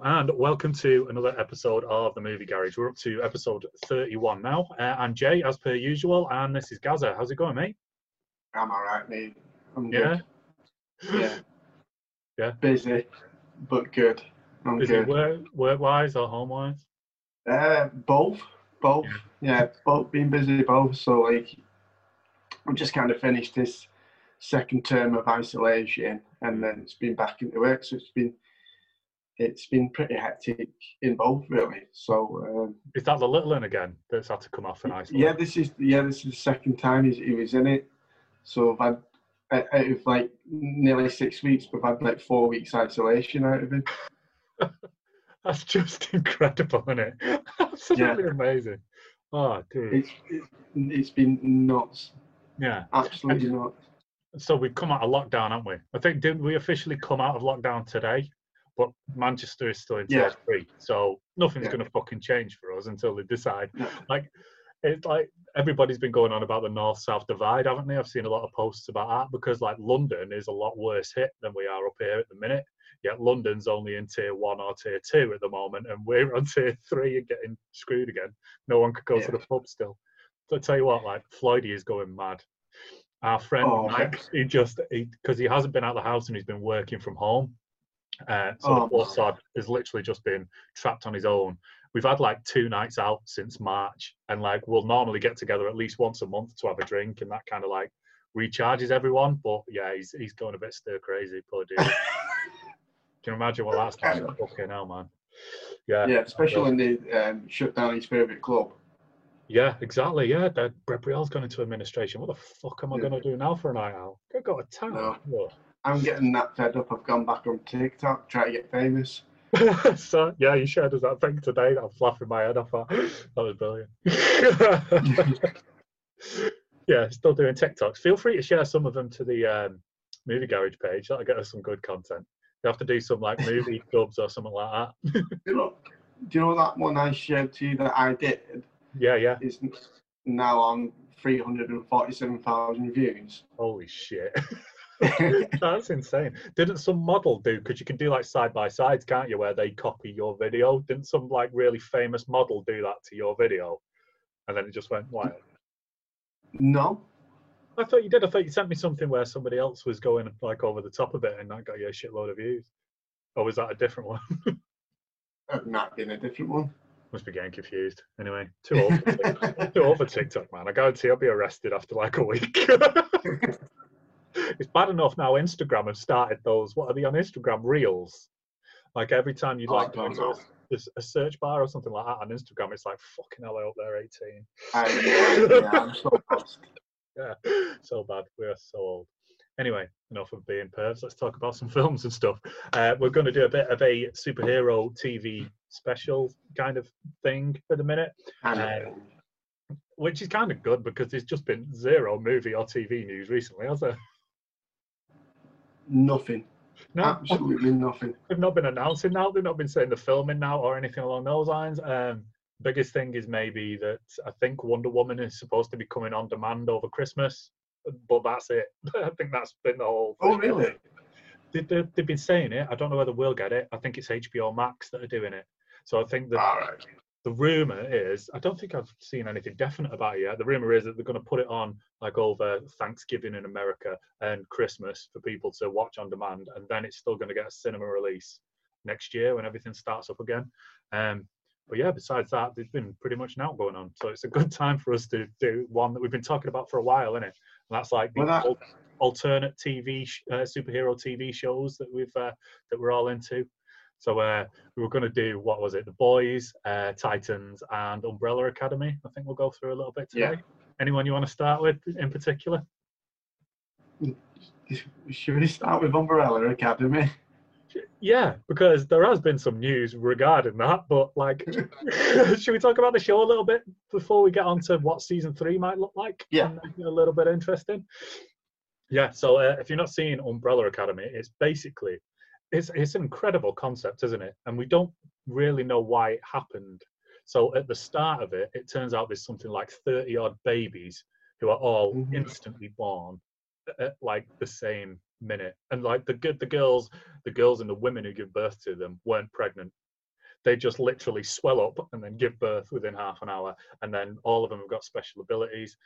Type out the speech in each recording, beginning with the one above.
Hello and welcome to another episode of the Movie Garage. We're up to episode 31 now. Uh, I'm Jay, as per usual, and this is Gaza. How's it going, mate? I'm alright, mate. I'm Yeah, good. Yeah. Yeah. Busy, but good. I'm it good. work work wise or home wise? Uh, both. Both. Yeah, both being busy, both. So, like, I've just kind of finished this second term of isolation and then it's been back into work. So, it's been. It's been pretty hectic in both, really. So, um, Is that the little one again that's had to come off and isolate? Yeah, this is yeah, this is the second time he's, he was in it. So I've had out of like nearly six weeks, but we've had like four weeks isolation out of him. That's just incredible, isn't it? Absolutely amazing. Oh, dude. It's it's, it's been nuts, Yeah. absolutely nuts. So we've come out of lockdown, haven't we? I think didn't we officially come out of lockdown today? But Manchester is still in tier Yeah. three, so nothing's Yeah. going to fucking change for us until they decide. No. Like, it's like everybody's been going on about the north-south divide, haven't they? I've seen a lot of posts about that because like London is a lot worse hit than we are up here at the minute. Yet London's only in tier one or tier two at the moment, and we're on tier three and getting screwed again. No one could go to the pub still. So I tell you what, like Floydie is going mad. Our friend Oh, Mike, he just because he, hasn't been out of the house and he's been working from home. Uh, so Oh, the poor my. sod has literally just been trapped on his own. We've had like two nights out since March, and like we'll normally get together at least once a month to have a drink, and that kind of like recharges everyone. But yeah, he's he's going a bit stir crazy, poor dude. Can you imagine what that's like? Fucking hell, man. Yeah, Yeah, especially when they um, shut down his favourite club. yeah, exactly. Yeah, that Brett Brielle's gone into administration. What the fuck am I Yeah. going to do now for a night out? Go to town. No. I'm getting that fed up. I've gone back on TikTok, trying to get famous. so yeah, you shared us that thing today. that I was laughing my head off at. That was brilliant. yeah, still doing TikToks. Feel free to share some of them to the um, movie garage page. That'll get us some good content. You have to do some like movie clubs or something like that. Do you know, do you know that one I shared to you that I did yeah, yeah. It's now on 347,000 views? Holy shit. That's insane. Didn't some model do? Because you can do like side by sides, can't you? Where they copy your video. Didn't some like really famous model do that to your video? And then it just went wild. No, I thought you did. I thought you sent me something where somebody else was going like over the top of it, and that got you a shitload of views. Or was that a different one? Uh, that might be a different one. Must be getting confused. Anyway, too old. Too old for TikTok, man. I guarantee I'll be arrested after like a week. it's bad enough now. Instagram have started those. What are they on Instagram? Reels. Like every time you Oh, like to a, a search bar or something like that on Instagram, it's like fucking hell. I hope they're eighteen. I, yeah, I'm so. Yeah, so bad. We are so old. Anyway, enough of being pervs. Let's talk about some films and stuff. Uh, we're going to do a bit of a superhero TV special kind of thing for the minute, Uh, which is kind of good because there's just been zero movie or TV news recently, has there? Nothing. No, Absolutely nothing. they've not been announcing now. They've not been saying the filming now or anything along those lines. Um, biggest thing is maybe that I think Wonder Woman is supposed to be coming on demand over Christmas, but that's it. I think that's been the whole. Oh, thing. really? They, they, they've been saying it. I don't know whether we'll get it. I think it's HBO Max that are doing it. So I think that All right. The rumor is I don't think I've seen anything definite about it yet. The rumor is that they're going to put it on like over Thanksgiving in America and Christmas for people to watch on demand, and then it's still going to get a cinema release next year when everything starts up again. Um, but yeah, besides that, there's been pretty much now going on. So it's a good time for us to do one that we've been talking about for a while, isn't it? And that's like the Well, that- al- alternate TV uh, superhero TV shows that we've uh, that we're all into. So uh, we were going to do what was it? The Boys, uh, Titans, and Umbrella Academy. I think we'll go through a little bit today. Yeah. Anyone you want to start with in particular? Should we start with Umbrella Academy? Yeah, because there has been some news regarding that. But like, should we talk about the show a little bit before we get on to what season three might look like? Yeah. And make it a little bit interesting. Yeah. So uh, if you're not seeing Umbrella Academy, it's basically it's it's an incredible concept, isn't it? And we don't really know why it happened. So at the start of it, it turns out there's something like 30 odd babies who are all Mhm. instantly born at like the same minute. And like the good the girls, the girls and the women who give birth to them weren't pregnant. They just literally swell up and then give birth within half an hour. And then all of them have got special abilities.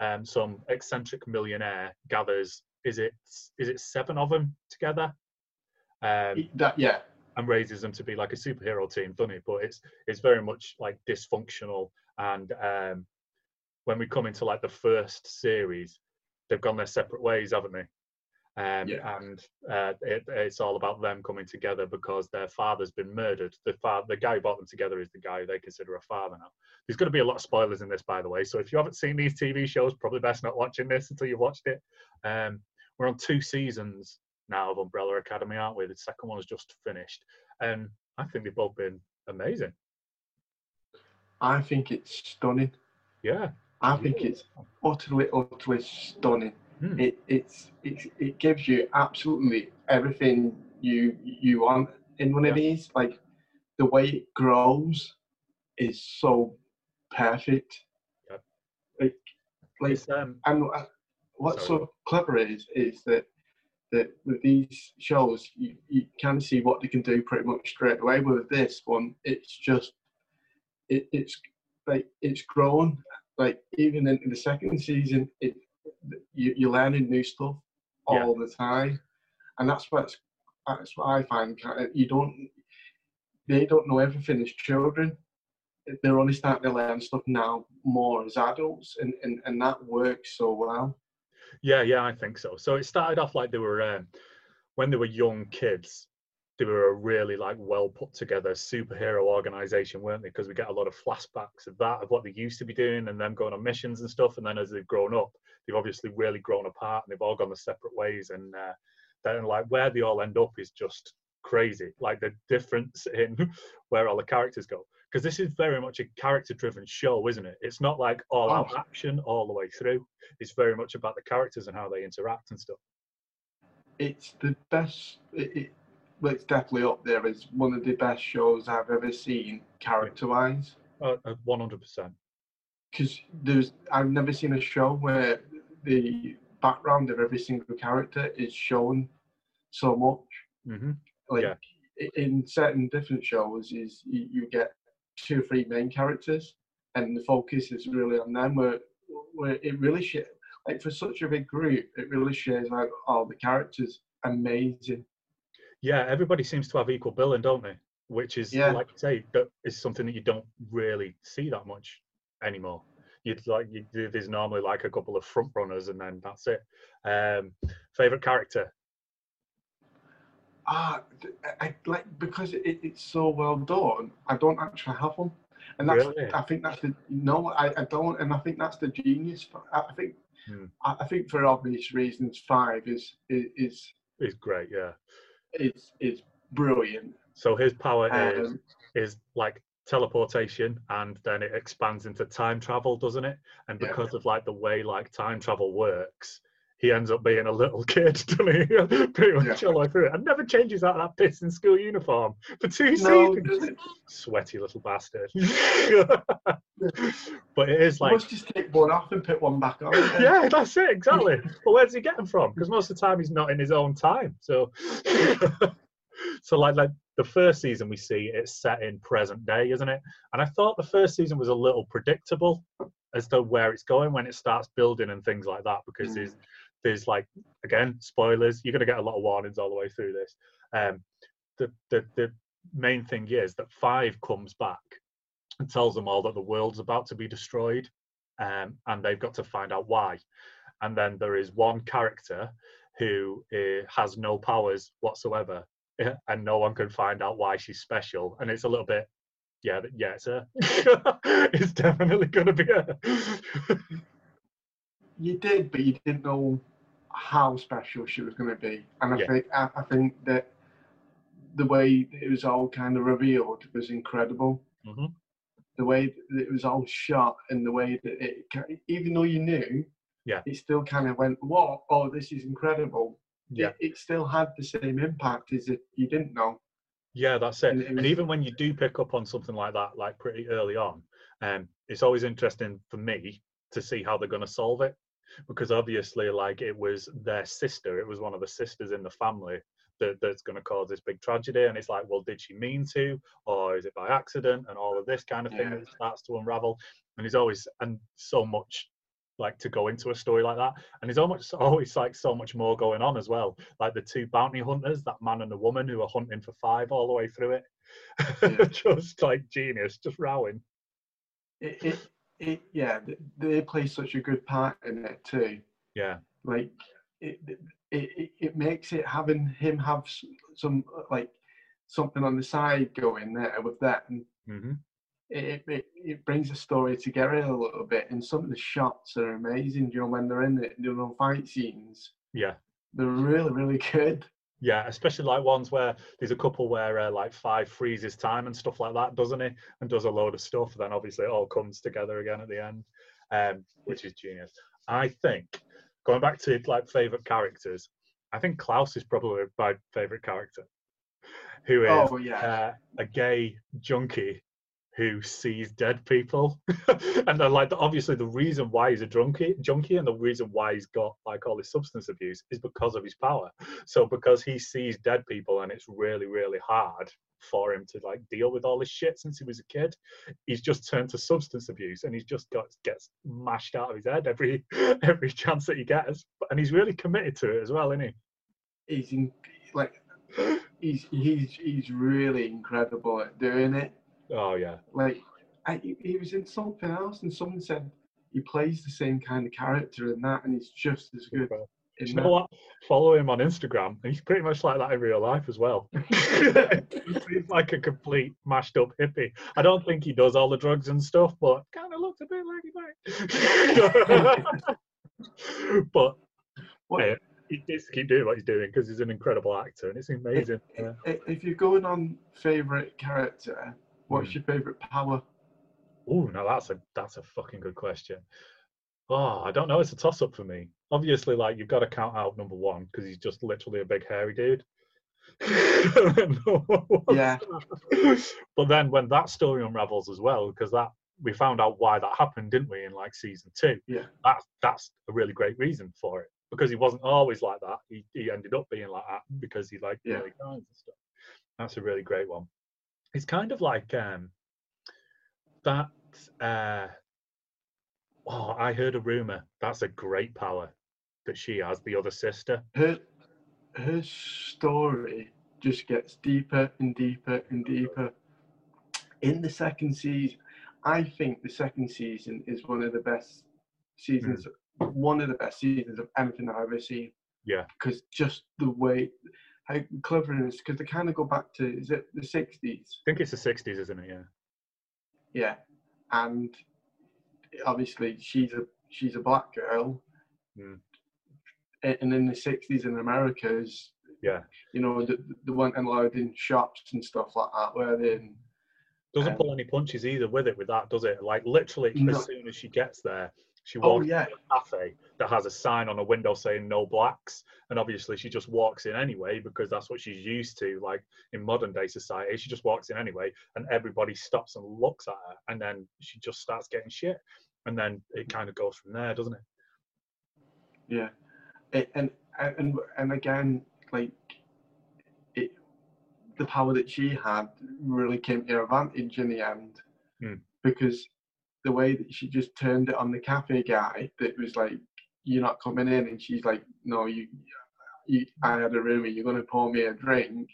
Um, some eccentric millionaire gathers is it is it seven of them together? Um, that yeah, and raises them to be like a superhero team, doesn't it? but it's it's very much like dysfunctional. And um, when we come into like the first series, they've gone their separate ways, haven't they? Um, yeah. And uh, it, it's all about them coming together because their father's been murdered. The father, the guy who brought them together is the guy they consider a father now. There's going to be a lot of spoilers in this, by the way. So if you haven't seen these TV shows, probably best not watching this until you've watched it. Um, we're on two seasons now of Umbrella Academy, aren't we? The second one has just finished, and I think they've both been amazing. I think it's stunning. Yeah. I think it's utterly, utterly stunning. Hmm. It it's, it's it gives you absolutely everything you you want in one yeah. of these. Like the way it grows is so perfect. Yep. Like like um, and what's Sorry. so clever is is that that with these shows you, you can see what they can do pretty much straight away. With this one, it's just it, it's like it's grown. Like even in, the second season, it you, you're learning new stuff all yeah. the time, and that's what's that's what I find. You don't they don't know everything as children. They're only starting to learn stuff now more as adults, and, and, and that works so well. Yeah, yeah, I think so. So it started off like they were um, when they were young kids. They were a really like well put together superhero organization, weren't they? Because we get a lot of flashbacks of that, of what they used to be doing, and them going on missions and stuff. And then as they've grown up, they've obviously really grown apart, and they've all gone their separate ways. And uh, then like where they all end up is just crazy. Like the difference in where all the characters go because this is very much a character driven show isn't it? It's not like all out oh. action all the way through. It's very much about the characters and how they interact and stuff. It's the best it, it well, it's definitely up there as one of the best shows i've ever seen character wise uh, 100% because there's i've never seen a show where the background of every single character is shown so much. Mm-hmm. like yeah. in certain different shows is you, you, get two or three main characters, and the focus is really on them. Where, where it really sh- like for such a big group, it really shows like all the characters amazing. Yeah, everybody seems to have equal billing, don't they? Which is yeah. like you say, that is something that you don't really see that much anymore. You'd like you, there's normally like a couple of front runners, and then that's it. Um, favorite character ah, I, like because it, it's so well done. I don't actually have one, and that's really? I think that's the no, I, I don't, and I think that's the genius. I think hmm. I, I, think for obvious reasons, five is is is great. Yeah, it's it's brilliant. So his power um, is is like teleportation and then it expands into time travel doesn't it and because yeah. of like the way like time travel works he ends up being a little kid, doesn't he? Pretty much yeah. all the way through it. And never changes out of that piss in school uniform for two no, seasons. Sweaty little bastard. but it is like. You must just take one off and put one back on. yeah, that's it, exactly. but where's he getting from? Because most of the time he's not in his own time. So. so like like the first season we see it's set in present day isn't it and i thought the first season was a little predictable as to where it's going when it starts building and things like that because mm. there's there's like again spoilers. You're going to get a lot of warnings all the way through this. Um, the the the main thing is that five comes back and tells them all that the world's about to be destroyed, um, and they've got to find out why. And then there is one character who uh, has no powers whatsoever, eh, and no one can find out why she's special. And it's a little bit, yeah, yeah, it's a, it's definitely going to be a. you did, but you didn't know how special she was going to be, and I yeah. think I, I, think that the way it was all kind of revealed was incredible. Mm-hmm. The way it was all shot and the way that it, even though you knew, yeah, it still kind of went, "What? Oh, this is incredible." Yeah, it, it still had the same impact as if you didn't know. Yeah, that's it. And, it was, and, even when you do pick up on something like that, like pretty early on, um, it's always interesting for me to see how they're going to solve it because obviously like it was their sister it was one of the sisters in the family that, that's going to cause this big tragedy and it's like well did she mean to or is it by accident and all of this kind of thing Yeah. that starts to unravel and he's always and so much like to go into a story like that and there's almost always like so much more going on as well like the two bounty hunters that man and the woman who are hunting for five all the way through it Yeah. just like genius just rowing It, it, it, yeah, they play such a good part in it too. yeah Like it, it, it, makes it having him have some like something on the side going there with that, and hmm it, it it brings the story together a little bit. And some of the shots are amazing. You know when they're in it, you know fight scenes, yeah they're really really good. Yeah, especially like ones where there's a couple where uh, like five freezes time and stuff like that, doesn't he? And does a load of stuff. Then obviously it all comes together again at the end, um, which is genius. I think going back to like favorite characters, I think Klaus is probably my favorite character, who is Oh yeah, uh, a gay junkie who sees dead people. And they're like obviously the reason why he's a junkie junkie and the reason why he's got like all this substance abuse is because of his power. So because he sees dead people and it's really really hard for him to like deal with all this shit since he was a kid he's just turned to substance abuse and he's just got gets mashed out of his head every every chance that he gets. And he's really committed to it as well isn't he? He's in, like he's he's he's really incredible at doing it. Oh yeah like I, he- was in something else and someone said he plays the same kind of character in that and he's just as good you that. know what? Follow him on Instagram, and he's pretty much like that in real life as well. he's like a complete mashed up hippie. I don't think he does all the drugs and stuff, but kind of looks a bit like he might. but What- yeah, he needs to keep doing what he's doing because he's an incredible actor, and it's amazing. Yeah. If you're going on favorite character what's your favorite power Oh, now that's a that's a fucking good question. Oh, I don't know. It's a toss up for me. Obviously, like you've got to count out number one because he's just literally a big hairy dude. No one wants Yeah. But then when that story unravels as well, because that we found out why that happened, didn't we, in like season two? Yeah. That's that's a really great reason for it because he wasn't always like that. He he ended up being like that because he like Yeah. really and stuff. That's a really great one. It's kind of like um that uh oh I heard a rumor that's a great power that she has, the other sister. her her story just gets deeper and deeper and deeper in the second season i think the second season is one of the best seasons one of the best seasons of anything i've ever seen Yeah. because just the way how clever it is because they kind of go back to is it the 60s I think it's the sixties, isn't it? Yeah. yeah and obviously she's a she's a black girl Mm. And in the 60s in america is Yeah. you know the, the weren't allowed in shops and stuff like that where they Doesn't Um, pull any punches either with it with that, does it? Like literally No. as soon as she gets there, she oh walks yeah to a cafe that has a sign on a window saying no blacks. And obviously she just walks in anyway because that's what she's used to. Like in modern day society, she just walks in anyway and everybody stops and looks at her and then she just starts getting shit. And then it kind of goes from there, doesn't it? yeah it, and and and again like it the power that she had really came to her advantage in the end Hmm. because the way that she just turned it on the cafe guy that was like you're not coming in and she's like no you you i had a room and you're going to pour me a drink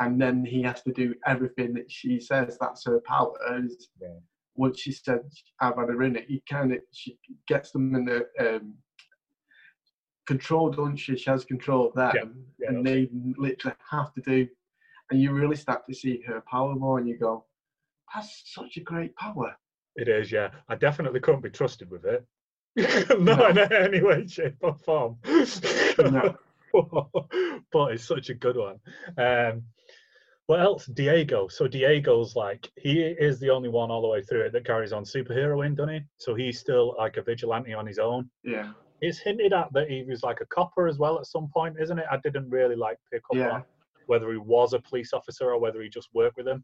and then he has to do everything that she says that's her power is Yeah. once she said i've had a room he kind of she gets them in the um control don't she? She has control of them. Yeah, and that's they literally have to do and you really start to see her power more and you go that's such a great power It is, yeah. I definitely couldn't be trusted with it. Not in any way, shape, or form. No. but it's such a good one. Um, what else? Diego. So Diego's like he is the only one all the way through it that carries on superheroing, doesn't he? So he's still like a vigilante on his own. yeah It's hinted at that he was like a copper as well at some point, isn't it? I didn't really like pick up Yeah. on whether he was a police officer or whether he just worked with them.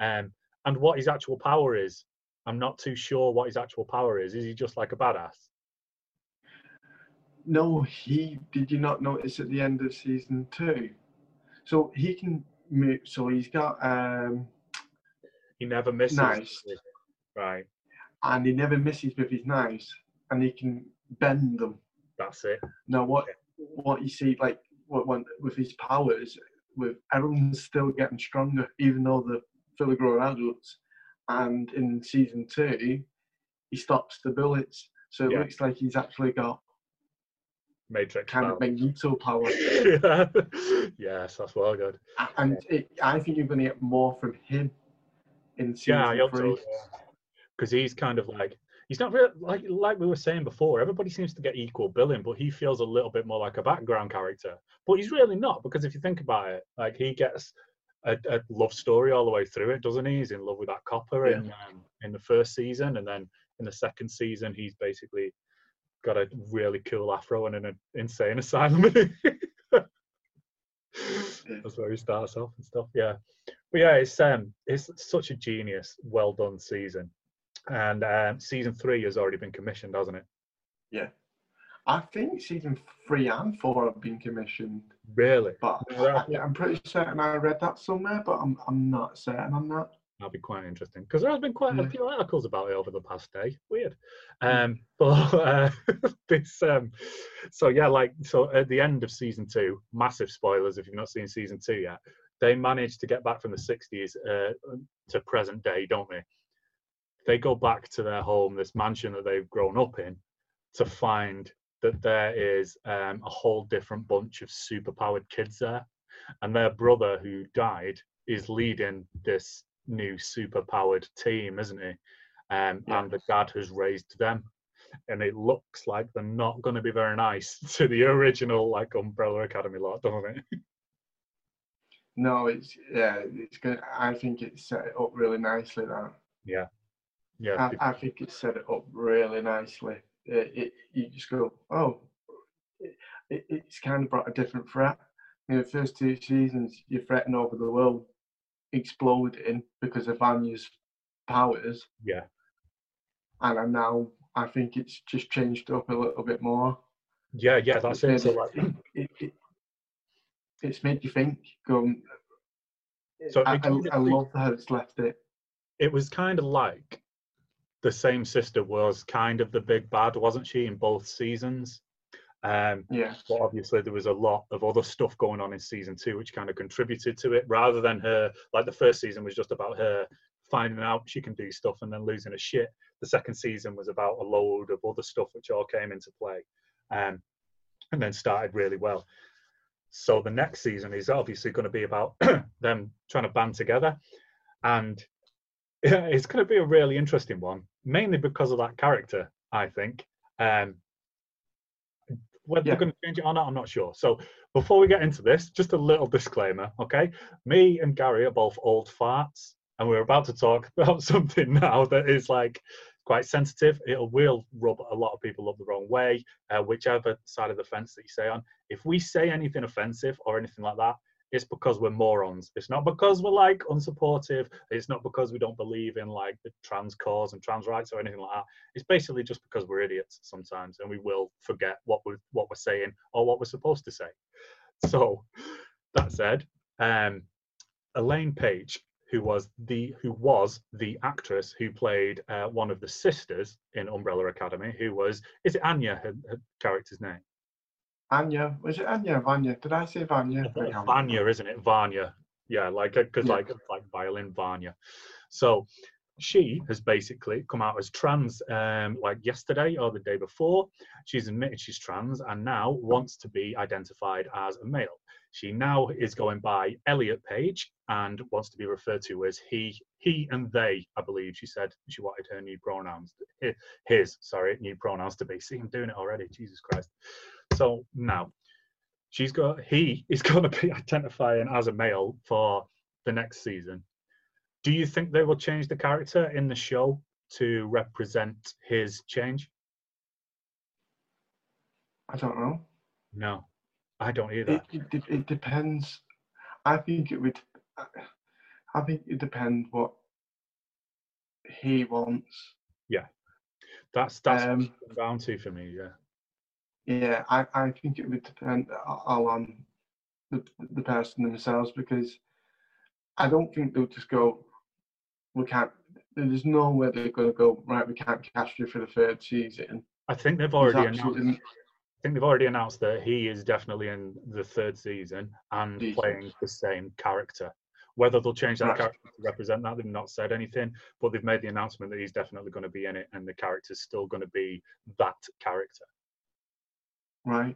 Um, and what his actual power is. I'm not too sure what his actual power is. Is he just like a badass? no, he did you not notice at the end of season two? So he can move. So he's got um, He never misses. Nice. Right. and he never misses with his knives, and he can bend them. That's it. Now, what what you see, like what when, with his powers, with everyone's still getting stronger, even though fully grown adults. And in season two, he stops the bullets, so it Yeah. looks like he's actually got Matrix. kind style. of Magneto power. yeah. yes, that's well good. and it, I think you're going to get more from him in season Yeah, three. Because he's kind of like he's not really like like we were saying before. Everybody seems to get equal billing, but he feels a little bit more like a background character. But he's really not because if you think about it, like he gets a, a love story all the way through it, doesn't he? He's in love with that copper Yeah. in um, in the first season, and then in the second season, he's basically got a really cool afro and an insane asylum. That's where he starts off and stuff. Yeah, but yeah, it's um, it's such a genius, well done season, and um, season three has already been commissioned, hasn't it? I think season three and four have been commissioned, Really? but Yeah. I, I'm pretty certain I read that somewhere, but I'm I'm not certain on that. That'll be quite interesting because there has been quite a few articles about it over the past day. Weird. Um, but uh, this, um, so yeah, like so at the end of season two, massive spoilers if you've not seen season two yet. They manage to get back from the '60s uh, to present day, don't they? They go back to their home, this mansion that they've grown up in, to find that there is um, a whole different bunch of superpowered kids there, and their brother who died is leading this new superpowered team, isn't he? Um, Yeah. And the dad has raised them, and it looks like they're not going to be very nice to the original like Umbrella Academy lot, doesn't it? No, it's yeah, it's good. I think it's set it up really nicely. That Yeah, yeah, I, I think it's set it up really nicely. It, it you just go, oh, it, it, it's kind of brought a different threat. In the first two seasons, you're threatening over the world exploding because of Vanya's powers, yeah, and then now I think it's just changed up a little bit more. yeah, yeah. That's it. So like, it, it, it's made you think. Going, So I, I, I love how it's left it. it was kind of like the same sister was kind of the big bad, wasn't she, in both seasons? Um, Yeah, but obviously there was a lot of other stuff going on in season two which kind of contributed to it rather than her like the first season was just about her finding out she can do stuff and then losing her shit. The second season was about a load of other stuff which all came into play um, and then started really well. So the next season is obviously going to be about them trying to band together and it's going to be a really interesting one mainly because of that character i think um, whether Yeah. they're going to change it or not, I'm not sure. So before we get into this, just a little disclaimer, okay? Me and Gary are both old farts, and we're about to talk about something now that is like quite sensitive. It will rub a lot of people up the wrong way, uh, whichever side of the fence that you say on. If we say anything offensive or anything like that, it's because we're morons. It's not because we're like unsupportive. It's not because we don't believe in like the trans cause and trans rights or anything like that. It's basically just because we're idiots sometimes and we will forget what we're what we're saying or what we're supposed to say. So that said, um, Ellen Page, who was the who was the actress who played uh, one of the sisters in Umbrella Academy, who was is it Anya her, her character's name? Anya, was it Anya Vanya? Did I say Vanya? I. Vanya, isn't it? Vanya. Yeah, like because Yeah. like like violin Vanya. So she has basically come out as trans um like yesterday or the day before. She's admitted she's trans and now wants to be identified as a male. She now is going by Elliot Page and wants to be referred to as he, he and they. I believe she said she wanted her new pronouns, eh, his sorry, new pronouns to be. See, I'm doing it already. Jesus Christ. So now she's got he is going to be identifying as a male for the next season. Do you think they will change the character in the show to represent his change? I don't know. No, I don't either. It, it, it depends. I think it would. I think it depends what he wants. Yeah, that's that's Um, down to for me. Yeah, Yeah, I, I think it would depend all on the, the person themselves because I don't think they'll just go, we can't, there's no way they're going to go, right, we can't cast you for the third season. I think they've already announced. I think they've already announced that he is definitely in the third season and season. playing the same character. Whether they'll change that right. character to represent that, they've not said anything, but they've made the announcement that he's definitely going to be in it, and the character's still going to be that character. Right.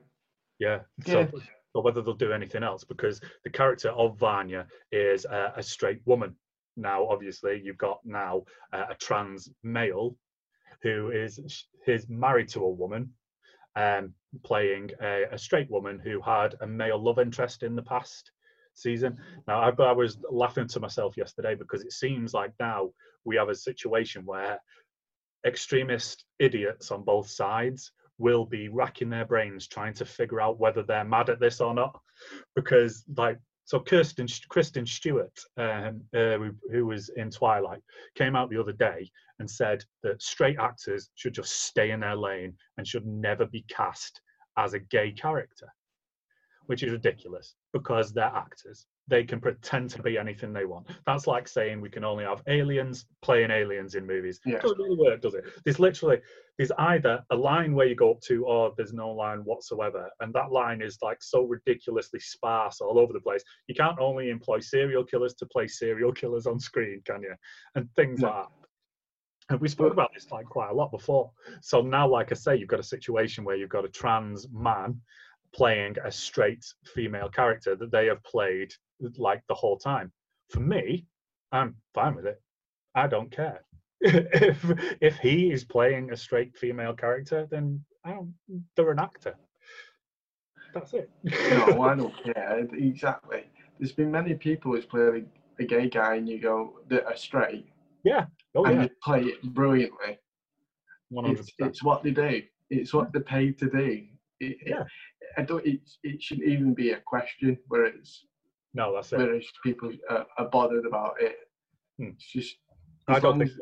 Yeah. So, yeah. so whether they'll do anything else, because the character of Vanya is a straight woman. Now, obviously, you've got now uh, a trans male who is is married to a woman, um, playing a, a, straight woman who had a male love interest in the past season. Now, I, I was laughing to myself yesterday because it seems like now we have a situation where extremist idiots on both sides will be racking their brains trying to figure out whether they're mad at this or not because like so Kirsten Kristen Stewart, um, uh, who, who, was in Twilight, came out the other day and said that straight actors should just stay in their lane and should never be cast as a gay character, which is ridiculous because they're actors they can pretend to be anything they want. That's like saying we can only have aliens playing aliens in movies. Yeah. It doesn't really work, does it? There's literally there's either a line where you go up to or there's no line whatsoever. And that line is like so ridiculously sparse all over the place. You can't only employ serial killers to play serial killers on screen, can you? And things like that. And we spoke about this like quite a lot before. So now, like I say, you've got a situation where you've got a trans man playing a straight female character that they have played like the whole time. For me, I'm fine with it. I don't care. if if he is playing a straight female character, then I don't, they're an actor. That's it. no, I don't care. Exactly. There's been many people who's played a, a gay guy and you go that are straight. Yeah. Oh, and yeah. play it brilliantly. 100%. It's, it's, what they do. It's what they're paid to do. It, yeah. It, I don't. It, it shouldn't even be a question where it's no, that's it. Whereas people are, are bothered about it. Hmm. It's just. I don't think.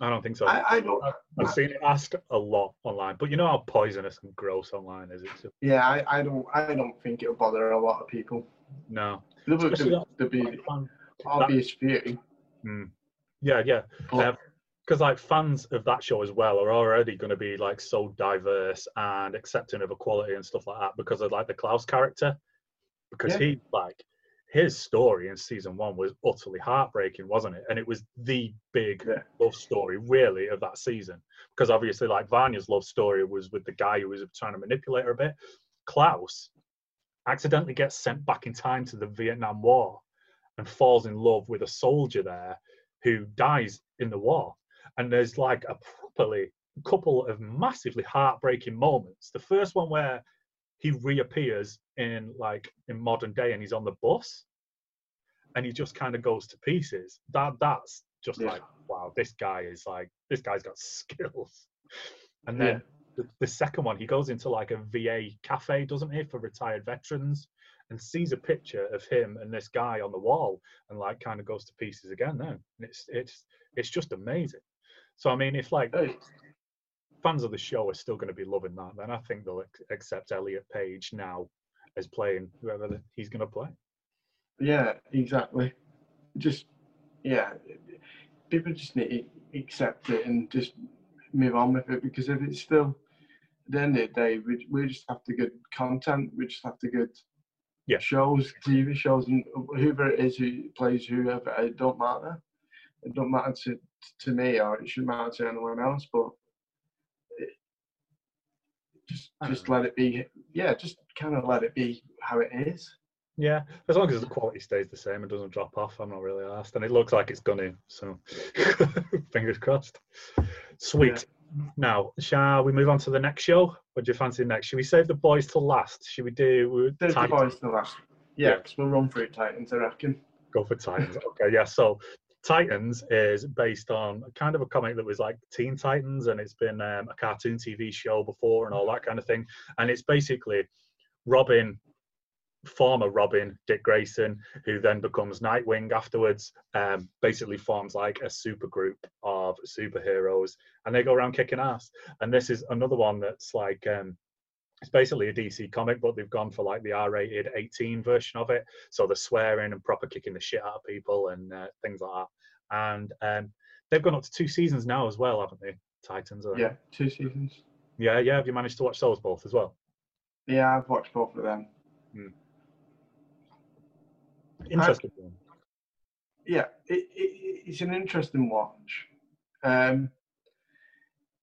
I don't think so. I, I don't. I've seen it asked a lot online, but you know how poisonous and gross online is. It? So, yeah, I, I don't. I don't think it'll bother a lot of people. No. There will be obvious few. Hmm. Yeah, yeah. Because um, like fans of that show as well are already going to be like so diverse and accepting of equality and stuff like that because of like the Klaus character because yeah. he like his story in season one was utterly heartbreaking, wasn't it? And it was the big yeah. love story, really, of that season. Because obviously, like Vanya's love story was with the guy who was trying to manipulate her a bit. Klaus accidentally gets sent back in time to the Vietnam War and falls in love with a soldier there who dies in the war. And there's like a properly couple of massively heartbreaking moments. The first one where he reappears in like in modern day and he's on the bus and he just kind of goes to pieces that that's just yeah. like wow this guy is like this guy's got skills and then yeah. the, the, second one he goes into like a va cafe doesn't he for retired veterans and sees a picture of him and this guy on the wall and like kind of goes to pieces again then it's it's it's just amazing so i mean if like hey fans of the show are still going to be loving that, then I think they'll accept Elliot Page now as playing whoever the, he's going to play. Yeah, exactly. Just yeah, people just need to accept it and just move on with it because if it's still at the end of the day, we, we just have to get content. We just have to get yeah. shows, TV shows, and whoever it is who plays whoever, it don't matter. It don't matter to to me, or it shouldn't matter to anyone else. But just just let it be. Yeah, just kind of let it be how it is. Yeah, as long as the quality stays the same and doesn't drop off, I'm not really asked. And it looks like it's gonna, so fingers crossed. Sweet. Yeah. Now, shall we move on to the next show? What do you fancy next? Should we save the boys till last? Should we do? Save the boys till last. Yeah, because yeah. we'll run through Titans, I reckon. Go for Titans. okay, yeah. So Titans is based on kind of a comic that was like Teen Titans, and it's been um, a cartoon TV show before and all that kind of thing. And it's basically Robin, former Robin, Dick Grayson, who then becomes Nightwing afterwards, um, basically forms like a super group of superheroes, and they go around kicking ass. And this is another one that's like um, it's basically a DC comic, but they've gone for like the R-rated 18 version of it. So they're swearing and proper kicking the shit out of people and uh, things like that. And um, they've gone up to two seasons now as well, haven't they? Titans. Are Yeah, two seasons. Yeah, yeah. Have you managed to watch those both as well? Yeah, I've watched both of them. Interesting. Yeah, it, it, it's an interesting watch. Um,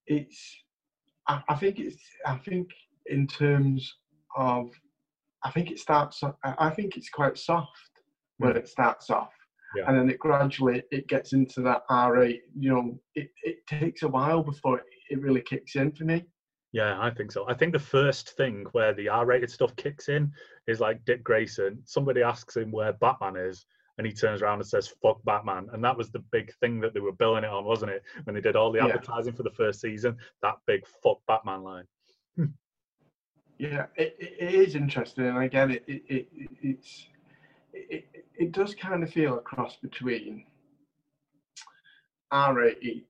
it's, I, I think it's, I think in terms of, I think it starts. I think it's quite soft when Mm. it starts off, Yeah. and then it gradually it gets into that R eight. You know, it, it takes a while before it, it really kicks in for me. Yeah, I think so. I think the first thing where the R-rated stuff kicks in is like Dick Grayson. Somebody asks him where Batman is, and he turns around and says "fuck Batman," and that was the big thing that they were billing it on, wasn't it? When they did all the Yeah. advertising for the first season, that big "fuck Batman" line. Yeah, it, it, is interesting, and again, it, it, it it's it, it, it does kind of feel a cross between R-rated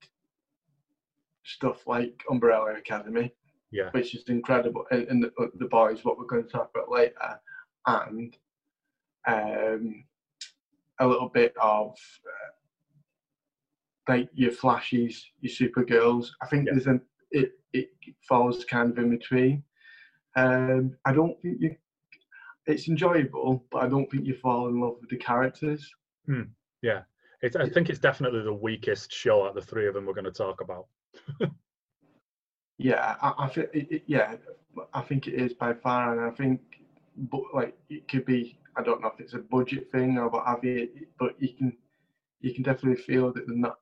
stuff like Umbrella Academy, Yeah, which is incredible, and, and the, the boys, what we're going to talk about later, and um, a little bit of uh, like your flashes, your Supergirls. I think Yeah. there's an it it falls kind of in between. Um, I don't think you. It's enjoyable, but I don't think you fall in love with the characters. yeah. It's, I think it's definitely the weakest show out of the three of them we're going to talk about. Yeah, I, I think yeah, I think it is by far, and I think, but like it could be. I don't know if it's a budget thing or what have you, but you can, you can definitely feel that they're not,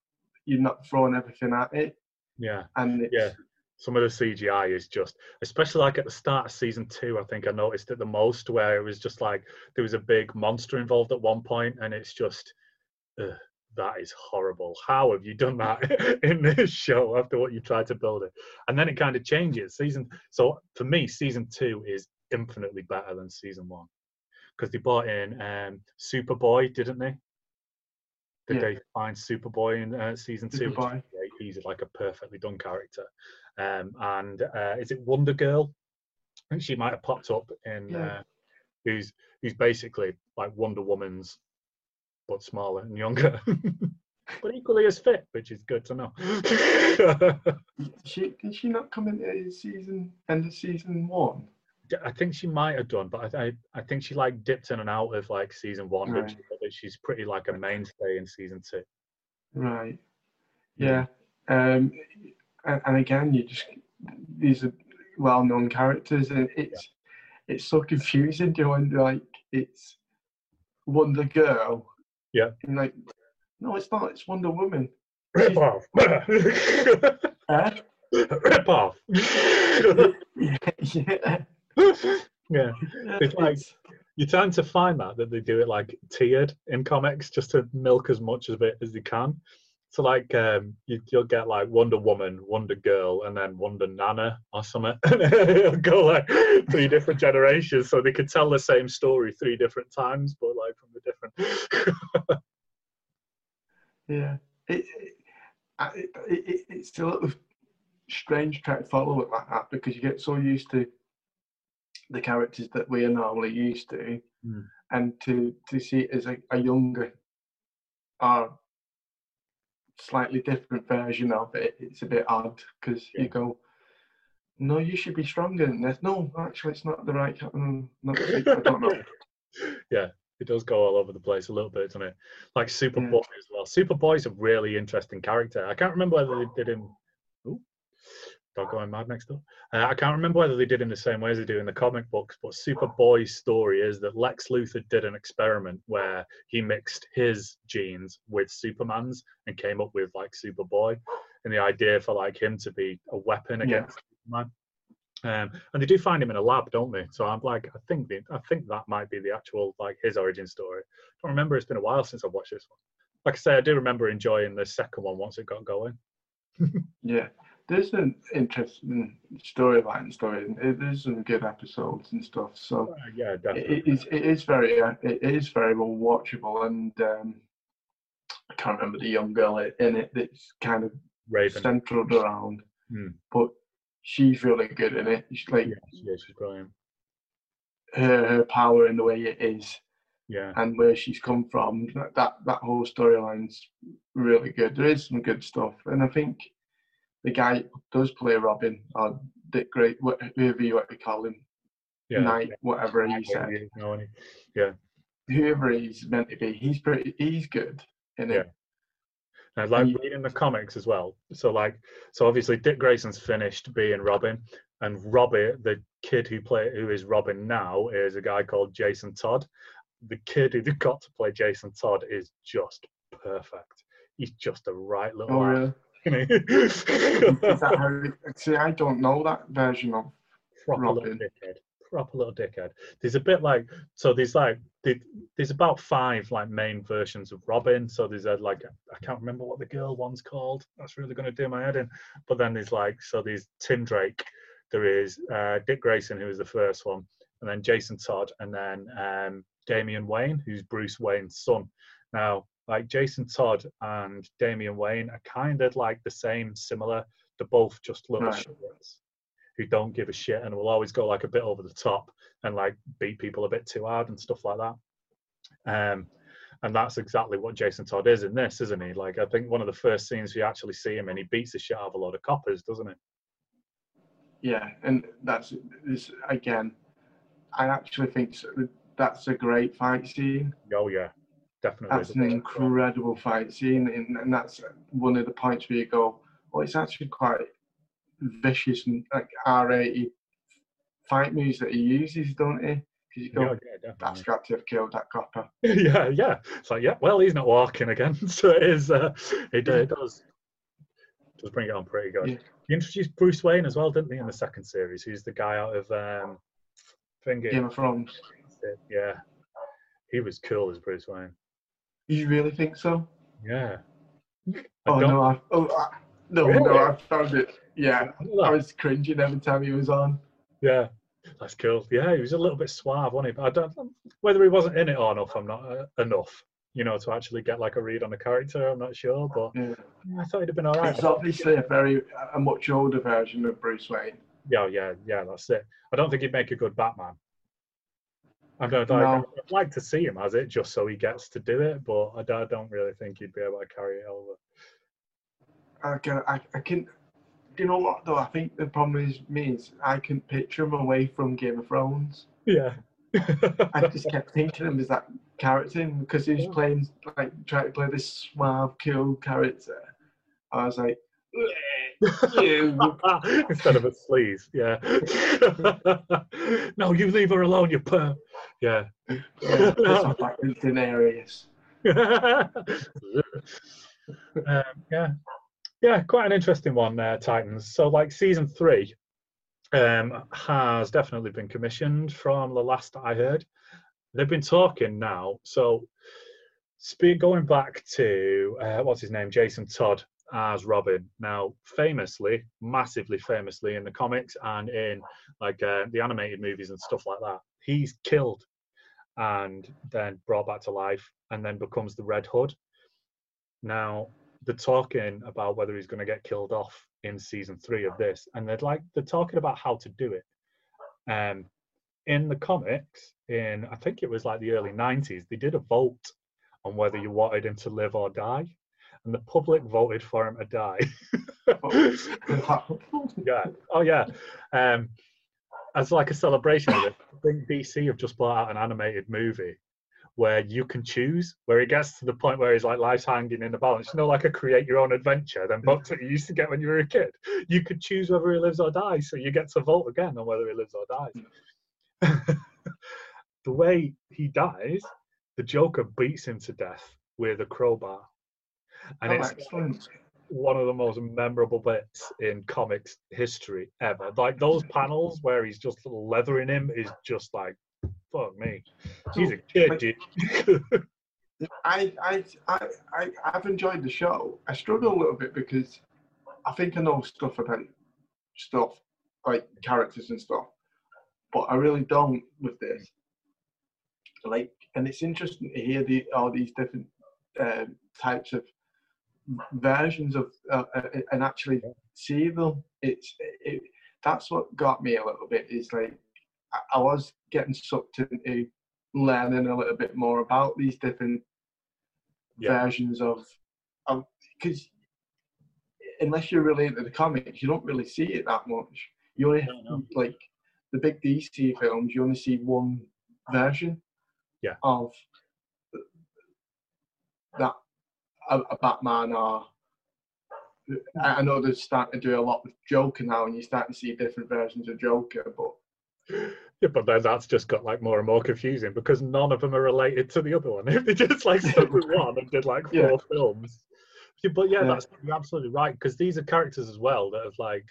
you're not throwing everything at it, Yeah, and it's, Yeah. Some of the CGI is just, especially like at the start of season two, I think I noticed it the most, where it was just like there was a big monster involved at one point, and it's just, ugh, that is horrible. How have you done that in this show after what you tried to build it? And then it kind of changes. Season so for me, season two is infinitely better than season one because they brought in um, Superboy, didn't they? Did Yeah. they find Superboy in uh, season two? which Superboy. He's like a perfectly done character. Um, and uh, is it Wonder Girl? I think she might have popped up in Yeah. uh, who's who's basically like Wonder Woman's, but smaller and younger, but equally as fit, which is good to know. she did she not come into season end of season one? I think she might have done, but I, I I think she like dipped in and out of like season one. Right. she? But she's pretty like a mainstay in season two. Right. Yeah. Um, and, and again, you just these are well-known characters, and it's it's so confusing. Know, like it's Wonder Girl. Yeah. And like, no, it's not. It's Wonder Woman. Rip off. Eh? Rip off. yeah. yeah. yeah. It's like you tend to find that that they do it like tiered in comics just to milk as much of it as they can. So like um, you, you'll get like Wonder Woman, Wonder Girl, and then Wonder Nana or something. It'll go like three different generations, so they could tell the same story three different times, but like from the different. Yeah, it, it, it, it's a little strange trying to follow it like that because you get so used to the characters that we are normally used to, Mm. and to to see it as a, a younger or slightly different version of it, it's a bit odd because Yeah. you go. No, you should be stronger than this. No, actually, it's not the right. mm, Not, I don't know. yeah, it does go all over the place a little bit, doesn't it? Like Superboy Yeah. as well. Superboy's a really interesting character. I can't remember whether they did him. Ooh, dog going mad next door. Uh, I can't remember whether they did in the same way as they do in the comic books, but Superboy's story is that Lex Luthor did an experiment where he mixed his genes with Superman's and came up with like Superboy, and the idea for like him to be a weapon Yeah. against Superman. Um, and they do find him in a lab, don't they? So I'm like, I think the, I think that might be the actual like his origin story. I don't remember. It's been a while since I've watched this one. Like I say, I do remember enjoying the second one once it got going. Yeah, there's an interesting storyline story. There's some good episodes and stuff. So Uh, yeah, it, definitely. it is it is very uh, it is very well watchable, and um, I can't remember the young girl in it that's kind of Raven. centered around. Hmm. But she's really good in it. She's like Yeah, yeah, she's brilliant. her her power and the way it is Yeah, and where she's come from. That that, that whole storyline's really good. There is some good stuff, and I think the guy who does play Robin or Dick Great, whoever you want to call him, yeah. Knight, whatever he said, No, and he- yeah. whoever he's meant to be, he's pretty, he's good in it. I like reading the comics as well. So like, so obviously Dick Grayson's finished being Robin, and Robbie, the kid who play who is Robin now, is a guy called Jason Todd. The kid who got to play Jason Todd is just perfect. He's just the right little Oh, lad, really? isn't he? Is that how? See, I don't know that version of. proper little Robin. dickhead. Proper little dickhead. There's a bit like so. There's like there's about five like main versions of Robin. So there's a like I can't remember what the girl one's called. That's really going to do my head in. But then there's like so there's Tim Drake. There is uh, Dick Grayson who was the first one, and then Jason Todd, and then um, Damian Wayne who's Bruce Wayne's son. Now like Jason Todd and Damian Wayne are kind of like the same, similar. They're both just little Right. who don't give a shit and will always go like a bit over the top and like beat people a bit too hard and stuff like that. Um, and that's exactly what Jason Todd is in this, isn't he? Like I think one of the first scenes we actually see him and he beats the shit out of a lot of coppers, doesn't he? Yeah, and that's this again. I actually think that's a great fight scene. Oh yeah, definitely. That's an incredible fight scene, and, and that's one of the points where you go, "Oh, it's actually quite vicious and like R-rated fight moves that he uses, don't he?" Because you go, Yeah, yeah, "That's got to have killed that copper." yeah, yeah. It's like, yeah, well, he's not walking again, so it is. Uh, it, uh, it does does bring it on pretty good. Yeah. He introduced Bruce Wayne as well, didn't he, in the second series? Who's the guy out of um? Game of Thrones. Yeah, he was cool as Bruce Wayne. You really think so? Yeah. I Oh no! I, oh, I, no, Really? no! I found it. Yeah, I was cringing every time he was on. Yeah, that's cool. Yeah, he was a little bit suave, wasn't he? But I don't whether he wasn't in it or enough. I'm not uh, enough, you know, to actually get like a read on the character. I'm not sure, but Yeah. I thought he'd have been all right. It's obviously a very a much older version of Bruce Wayne. Yeah, yeah, yeah. That's it. I don't think he'd make a good Batman. I don't. No. I'd like to see him as it, just so he gets to do it, but I don't, I don't really think he'd be able to carry it over. I can, I, I can. Do you know what though? I think the problem is me is I can picture him away from Game of Thrones. Yeah. I just kept thinking him as that character because he was Yeah. playing like trying to play this suave, cool character. I was like, Yeah. Instead of a sleaze, yeah. no, you leave her alone, you perm. Yeah. yeah, off like Daenerys. um, yeah, yeah, quite an interesting one, uh, Titans. So, like season three um, has definitely been commissioned from the last I heard. They've been talking now. So, speak going back to uh, what's his name, Jason Todd as Robin. Now, famously, massively famously in the comics and in like uh, the animated movies and stuff like that, he's killed and then brought back to life and then becomes the Red Hood. Now, they're talking about whether he's going to get killed off in season three of this, and they're like they're talking about how to do it. Um, in the comics, in I think it was like the early '90s, they did a vote on whether you wanted him to live or die, and the public voted for him to die. yeah. Oh yeah. Um, as like a celebration of it, I think DC have just brought out an animated movie where you can choose, where it gets to the point where his like life's hanging in the balance. You know, like a create your own adventure, then mm. books that you used to get when you were a kid. You could choose whether he lives or dies, so you get to vote again on whether he lives or dies. Mm. the way he dies, the Joker beats him to death with a crowbar. And Oh, it's excellent. One of the most memorable bits in comics history ever. Like those panels where he's just leathering him is just like, fuck me. He's a kid, dude. I, I, I, I, I've enjoyed the show. I struggle a little bit because I think I know stuff about stuff, like characters and stuff, but I really don't with this. Like, and it's interesting to hear the all these different um, types of versions of uh, uh, and actually see them. It's it, that's what got me a little bit. Is like I, was getting sucked into learning a little bit more about these different Yeah. versions of because unless you're really into the comics, you don't really see it that much. You only like the big DC films. You only see one version. Yeah. Of that a, a Batman or I know they're starting to do a lot with Joker now, and you're starting to see different versions of Joker. But Yeah, but then that's just got like more and more confusing because none of them are related to the other one. If they just like stuck with one and did like four Yeah. films. But yeah, Yeah. that's you're absolutely right because these are characters as well that have like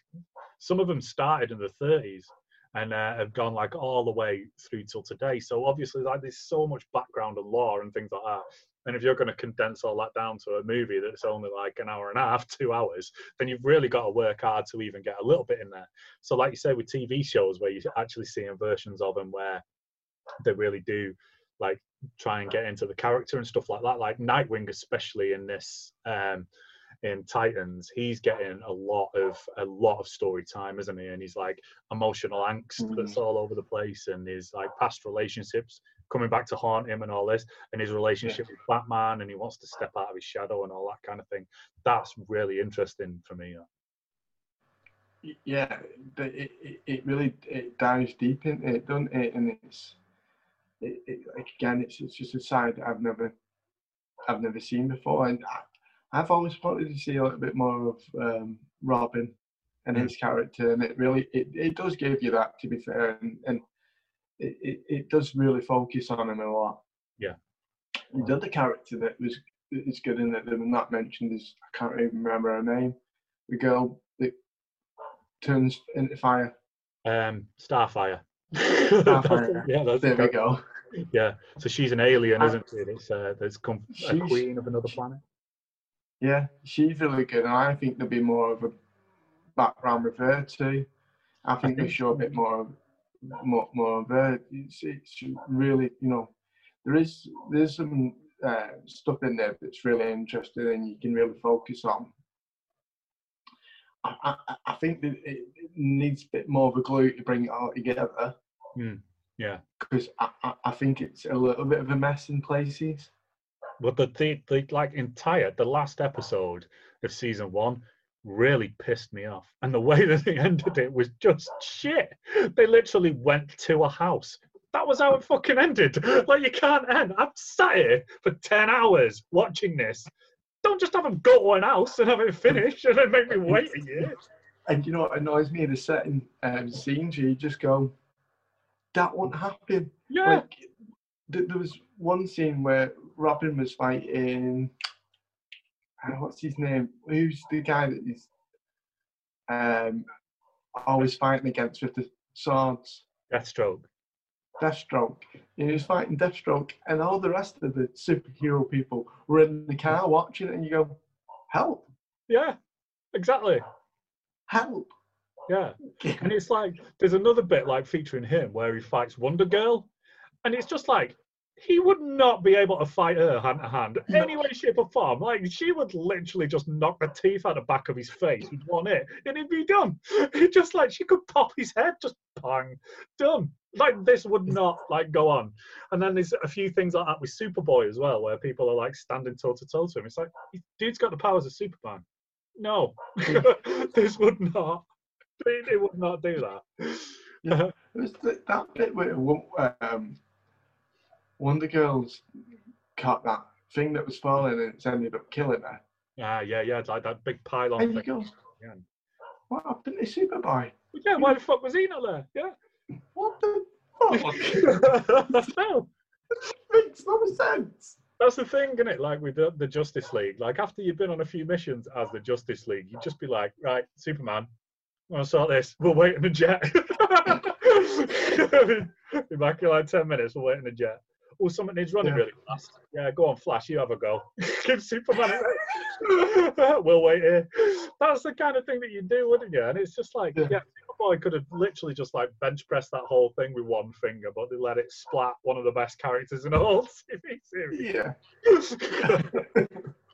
some of them started in the 30s and uh, have gone like all the way through till today. So obviously, like there's so much background and lore and things like that. And if you're going to condense all that down to a movie that's only like an hour and a half, two hours, then you've really got to work hard to even get a little bit in there. So, like you say, with TV shows where you're actually seeing versions of them where they really do like try and get into the character and stuff like that, like Nightwing, especially in this um, in Titans, he's getting a lot of a lot of story time, isn't he? And he's like emotional angst that's mm-hmm. all over the place, and his like past relationships coming back to haunt him and all this, and his relationship with Batman, and he wants to step out of his shadow and all that kind of thing. That's really interesting for me. yeah, it, it, it really it dives deep into it, doesn't it? And it's it, it, again, it's it's just a side that I've never I've never seen before, and I, I've always wanted to see a little bit more of um, Robin and Mm. his character, and it really it, it does give you that. To be fair, and, and it, it, it does really focus on him a lot. Yeah. The other character that was is good in it that not mentioned is I can't even remember her name. The girl that turns into fire. Um, Starfire. Starfire. yeah, that's There the we go. Yeah, so she's an alien, isn't she? It's uh, come a queen of another planet. Yeah, she's really good, and I think there'll be more of a background with her too. I think they show a bit more, of- more, more of her. It's, it's really, you know, there is there's some uh, stuff in there that's really interesting, and you can really focus on. I, I, I think that it, needs a bit more of a glue to bring it all together Yeah, because I, I, I think it's a little bit of a mess in places. But the, the the like entire the last episode of season one really pissed me off, and the way that they ended it was just shit. They literally went to a house. That was how it fucking ended. Like you can't end. I've sat here for ten hours watching this. Don't just have them go to an house and have it finished and then make me wait a year. And you know what annoys me? in The setting um, scenes, you just go, that won't happen. Yeah. Like, th- there was one scene where Robin was fighting. Uh, what's his name? Who's the guy that is um, always fighting against with the swords? Deathstroke. Deathstroke. He was fighting Deathstroke, and all the rest of the superhero people were in the car watching it, and you go, help, Yeah. Exactly. help. Yeah. And it's like there's another bit like featuring him where he fights Wonder Girl, and it's just like he would not be able to fight her hand to hand No. any way, shape, or form. Like she would literally just knock the teeth out the back of his face He'd want it, and it'd be done. Just like she could pop his head, just bang, done. Like this would not like go on. And then there's a few things like that with Superboy as well, where people are like standing toe to toe to him. It's like, dude's got the powers of Superman. No, this would not. It, would not do that. Yeah. It was th- that bit where um, Wonder Girls caught that thing that was falling and it's ended up killing her. Ah, yeah, yeah, it's like that big pylon And thing. Yeah. what happened to Superboy? But yeah, why the fuck was he not there? Yeah. What the fuck? no, makes no sense. that's the thing, isn't it? Like with the, the Justice League, like after you've been on a few missions as the Justice League, you'd just be like, right, Superman, I'm gonna sort this. We'll wait in the jet. be back in like ten minutes. We'll wait in the jet. Oh, something needs running Yeah. really fast. Yeah, go on, Flash. You have a go. Give Superman. a we'll wait here. That's the kind of thing that you do, wouldn't you? And it's just like, Yeah. yeah, Superboy could have literally just like bench pressed that whole thing with one finger, but they let it splat one of the best characters in the whole TV series. Yeah.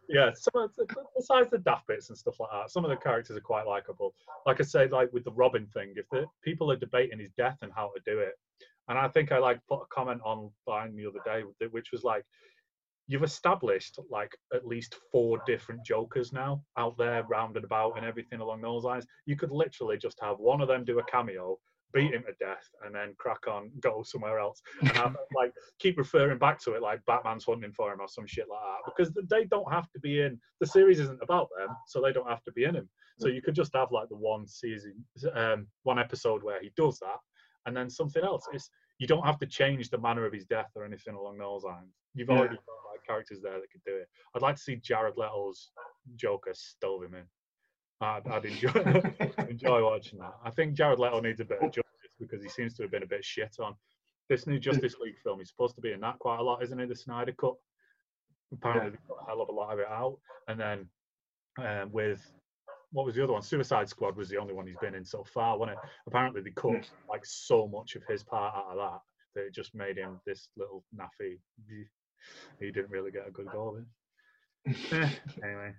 yeah, some of the, besides the daft bits and stuff like that, some of the characters are quite likable. Like I said, like with the Robin thing, if the people are debating his death and how to do it, and I think I like put a comment on online the other day, which was like, you've established like at least four different Jokers now out there, round and about, and everything along those lines. You could literally just have one of them do a cameo, beat him to death, and then crack on, go somewhere else, and have, like keep referring back to it like Batman's hunting for him or some shit like that. Because they don't have to be in. The series isn't about them, so they don't have to be in him. So you could just have like the one season, um, one episode where he does that, and then something else. It's you don't have to change the manner of his death or anything along those lines. You've already got like characters there that could do it. I'd like to see Jared Leto's Joker stove him in. I'd, I'd enjoy enjoy watching that. I think Jared Leto needs a bit of justice because he seems to have been a bit shit on this new Justice League film. He's supposed to be in that quite a lot, isn't he? The Snyder Cut. Apparently, yeah. got a hell of a lot of it out, and then um, with what was the other one? Suicide Squad was the only one he's been in so far, wasn't it? Apparently they cut hmm. like so much of his part out of that that it just made him this little naffy. He didn't really get a good goal in. anyway.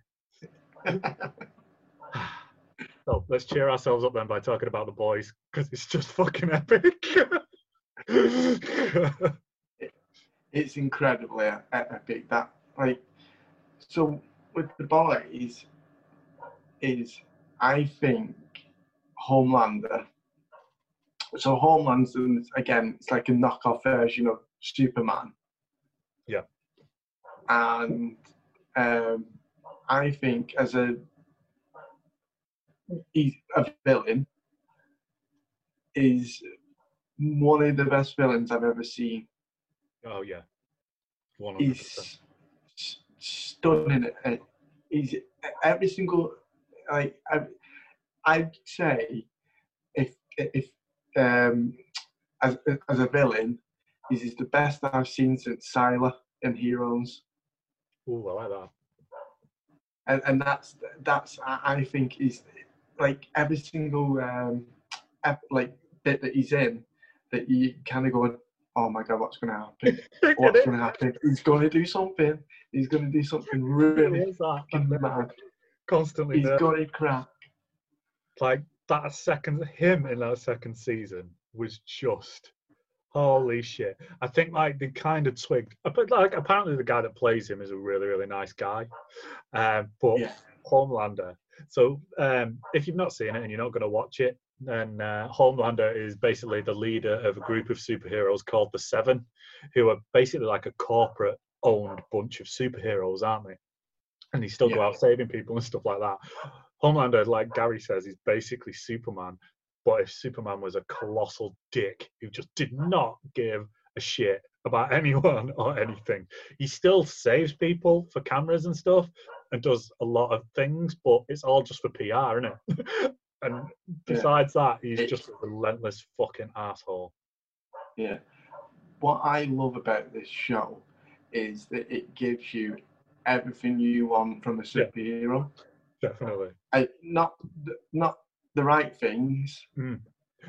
so let's cheer ourselves up then by talking about the boys because it's just fucking epic. it's incredibly epic. That like so with the boys is I think Homelander. So Homelander again, it's like a knockoff version of Superman. Yeah. And um, I think as a he's a villain is one of the best villains I've ever seen. Oh yeah, 100%. He's stunning. He's every single I, I I'd say if if um, as as a villain, this is the best I've seen since Sylar in Heroes. Oh, I like that. And and that's that's I think is like every single um, like bit that he's in that you kind of go, oh my god, what's going to happen? what's going to happen? He's going to do something. He's going to do something really mad constantly. He's there. got it crack. Like that second, him in that second season was just holy shit. I think like they kind of twigged, uh, but like apparently the guy that plays him is a really really nice guy, um, but yeah. Homelander. So um, if you've not seen it and you're not going to watch it, then uh, Homelander is basically the leader of a group of superheroes called the Seven, who are basically like a corporate owned bunch of superheroes, aren't they? And he still yeah. go out saving people and stuff like that. Homelander, like Gary says, is basically Superman. But if Superman was a colossal dick who just did not give a shit about anyone or anything, he still saves people for cameras and stuff and does a lot of things, but it's all just for PR, isn't it? and besides yeah. that, he's just a relentless fucking asshole. Yeah. What I love about this show is that it gives you everything you want from a superhero. Yeah, definitely. I, not not the right things. Mm.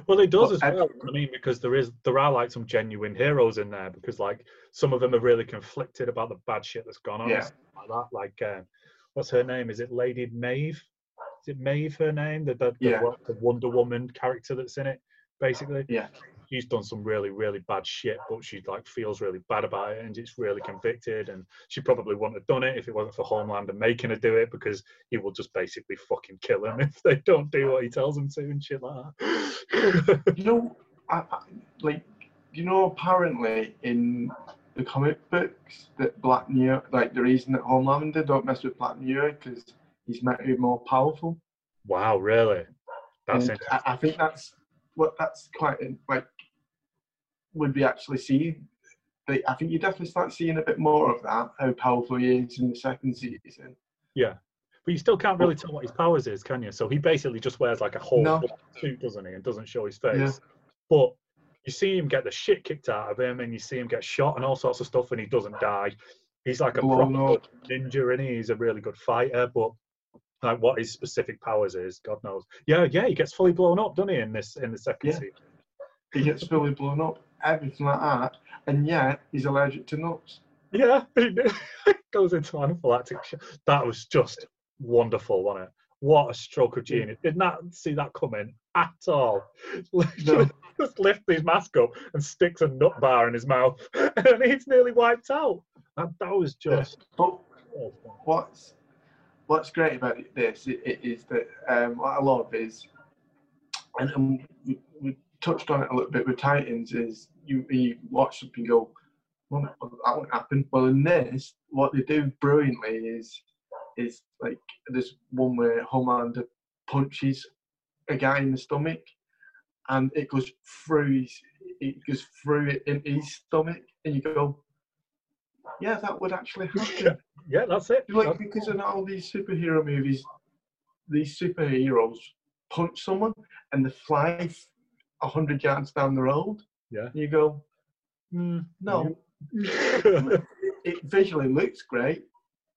Well, it does as well. I mean, because there is there are like some genuine heroes in there because like some of them are really conflicted about the bad shit that's gone on. Yeah. Like that. Like um, what's her name? Is it Lady Maeve? Is it Maeve her name? The the, the, yeah. the Wonder Woman character that's in it, basically. Yeah she's done some really really bad shit but she like feels really bad about it and it's really convicted and she probably wouldn't have done it if it wasn't for Homelander making her do it because he will just basically fucking kill them if they don't do what he tells them to and shit like that you know I, I, like you know apparently in the comic books that Black Noir like the reason that Homelander don't mess with Black Noir because he's meant to be more powerful. Wow, really? That's and I, I think that's what that's quite like would we actually see? I think you definitely start seeing a bit more of that, how powerful he is in the second season. Yeah. But you still can't really tell what his powers is, can you? So he basically just wears like a whole no. suit, doesn't he, and doesn't show his face. Yeah. But you see him get the shit kicked out of him, and you see him get shot and all sorts of stuff, and he doesn't die. He's like a proper ninja, and he? he's a really good fighter. But like, what his specific powers is, God knows. Yeah, yeah, he gets fully blown up, doesn't he? In this, in the second yeah. season, he gets fully blown up everything like that, and yet he's allergic to nuts. Yeah, it goes into anaphylactic. That was just wonderful, wasn't it? What a stroke of genius. Did not see that coming at all. No. Just lifts his mask up and sticks a nut bar in his mouth and he's nearly wiped out. That, that was just. But what's what's great about this is that um, what I love is, and, and we, we touched on it a little bit with Titans, is you you watch something go, well, that won't happen. Well, in this, what they do brilliantly is is like there's one where Homelander punches a guy in the stomach, and it goes through his it goes through it in his stomach, and you go, yeah, that would actually happen. Yeah, that's it. Like because in all these superhero movies, these superheroes punch someone and they fly hundred yards down the road. Yeah. You go, Mm, no. It visually looks great,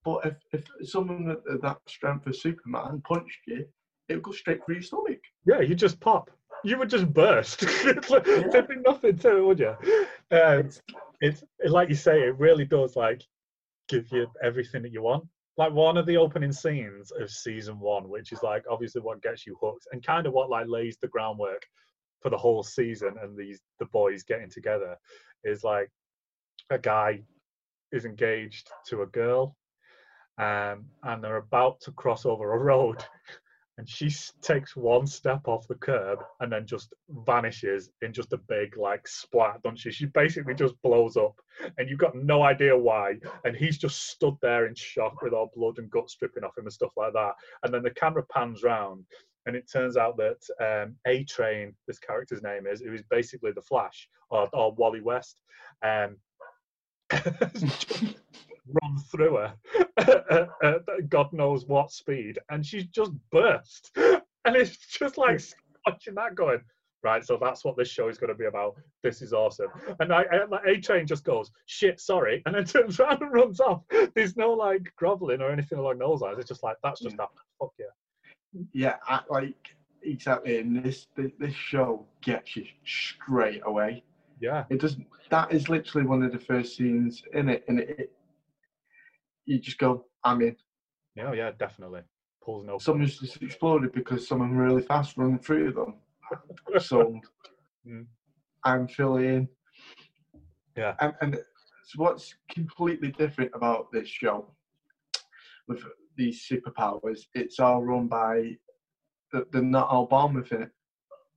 but if, if someone at at that strength of Superman punched you, it would go straight through your stomach. Yeah, you just pop. You would just burst. There'd be nothing to it, would you? Um, It's, it's like you say, it really does like give you everything that you want. Like one of the opening scenes of season one, which is like obviously what gets you hooked and kind of what like lays the groundwork for the whole season and these the boys getting together, is like a guy is engaged to a girl, um, and they're about to cross over a road, and she takes one step off the curb and then just vanishes in just a big like splat, don't she? She basically just blows up, and you've got no idea why. And he's just stood there in shock with all blood and guts dripping off him and stuff like that. And then the camera pans round, and it turns out that um, A Train, this character's name is, who is basically the Flash or, or Wally West, um, run through her at, God knows what speed, and she's just burst. And it's just like watching that going, right, so that's what this show is going to be about. This is awesome. And I, I like, A Train just goes, shit, sorry, and then turns around and runs off. There's no like groveling or anything along those lines. It's just like, that's just happened. Fuck yeah. Yeah, I, like exactly. And this this show gets you straight away. Yeah. It doesn't. That is literally one of the first scenes in it, and it, it you just go, I'm in. Yeah, yeah, definitely. Pulls no. Someone's just exploded because someone really fast running through them. So Mm. I'm filling. in. Yeah. And, and it's what's completely different about this show with these superpowers, it's all run by, they're- not all born with it.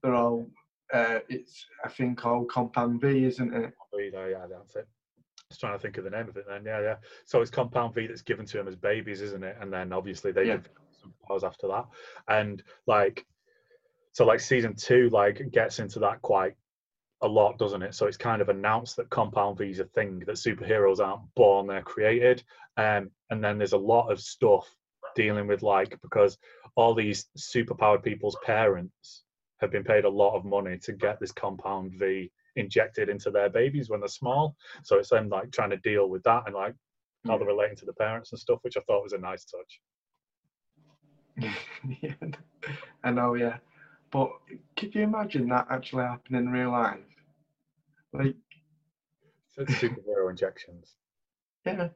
They're all, uh, it's I think called Compound V, isn't it? Yeah, yeah, that's it. Just trying to think of the name of it then. Yeah, yeah. So it's Compound V that's given to them as babies, isn't it? And then obviously they Yeah. develop some powers after that. And like, so like season two, like gets into that quite a lot, doesn't it? So it's kind of announced that Compound V is a thing, that superheroes aren't born, they're created. Um, and then there's a lot of stuff dealing with like, because all these superpowered people's parents have been paid a lot of money to get this Compound V injected into their babies when they're small. So it's them like trying to deal with that and like how they're relating to the parents and stuff, which I thought was a nice touch. yeah, I know, yeah. But could you imagine that actually happening in real life? Like, So it's superhero injections. yeah,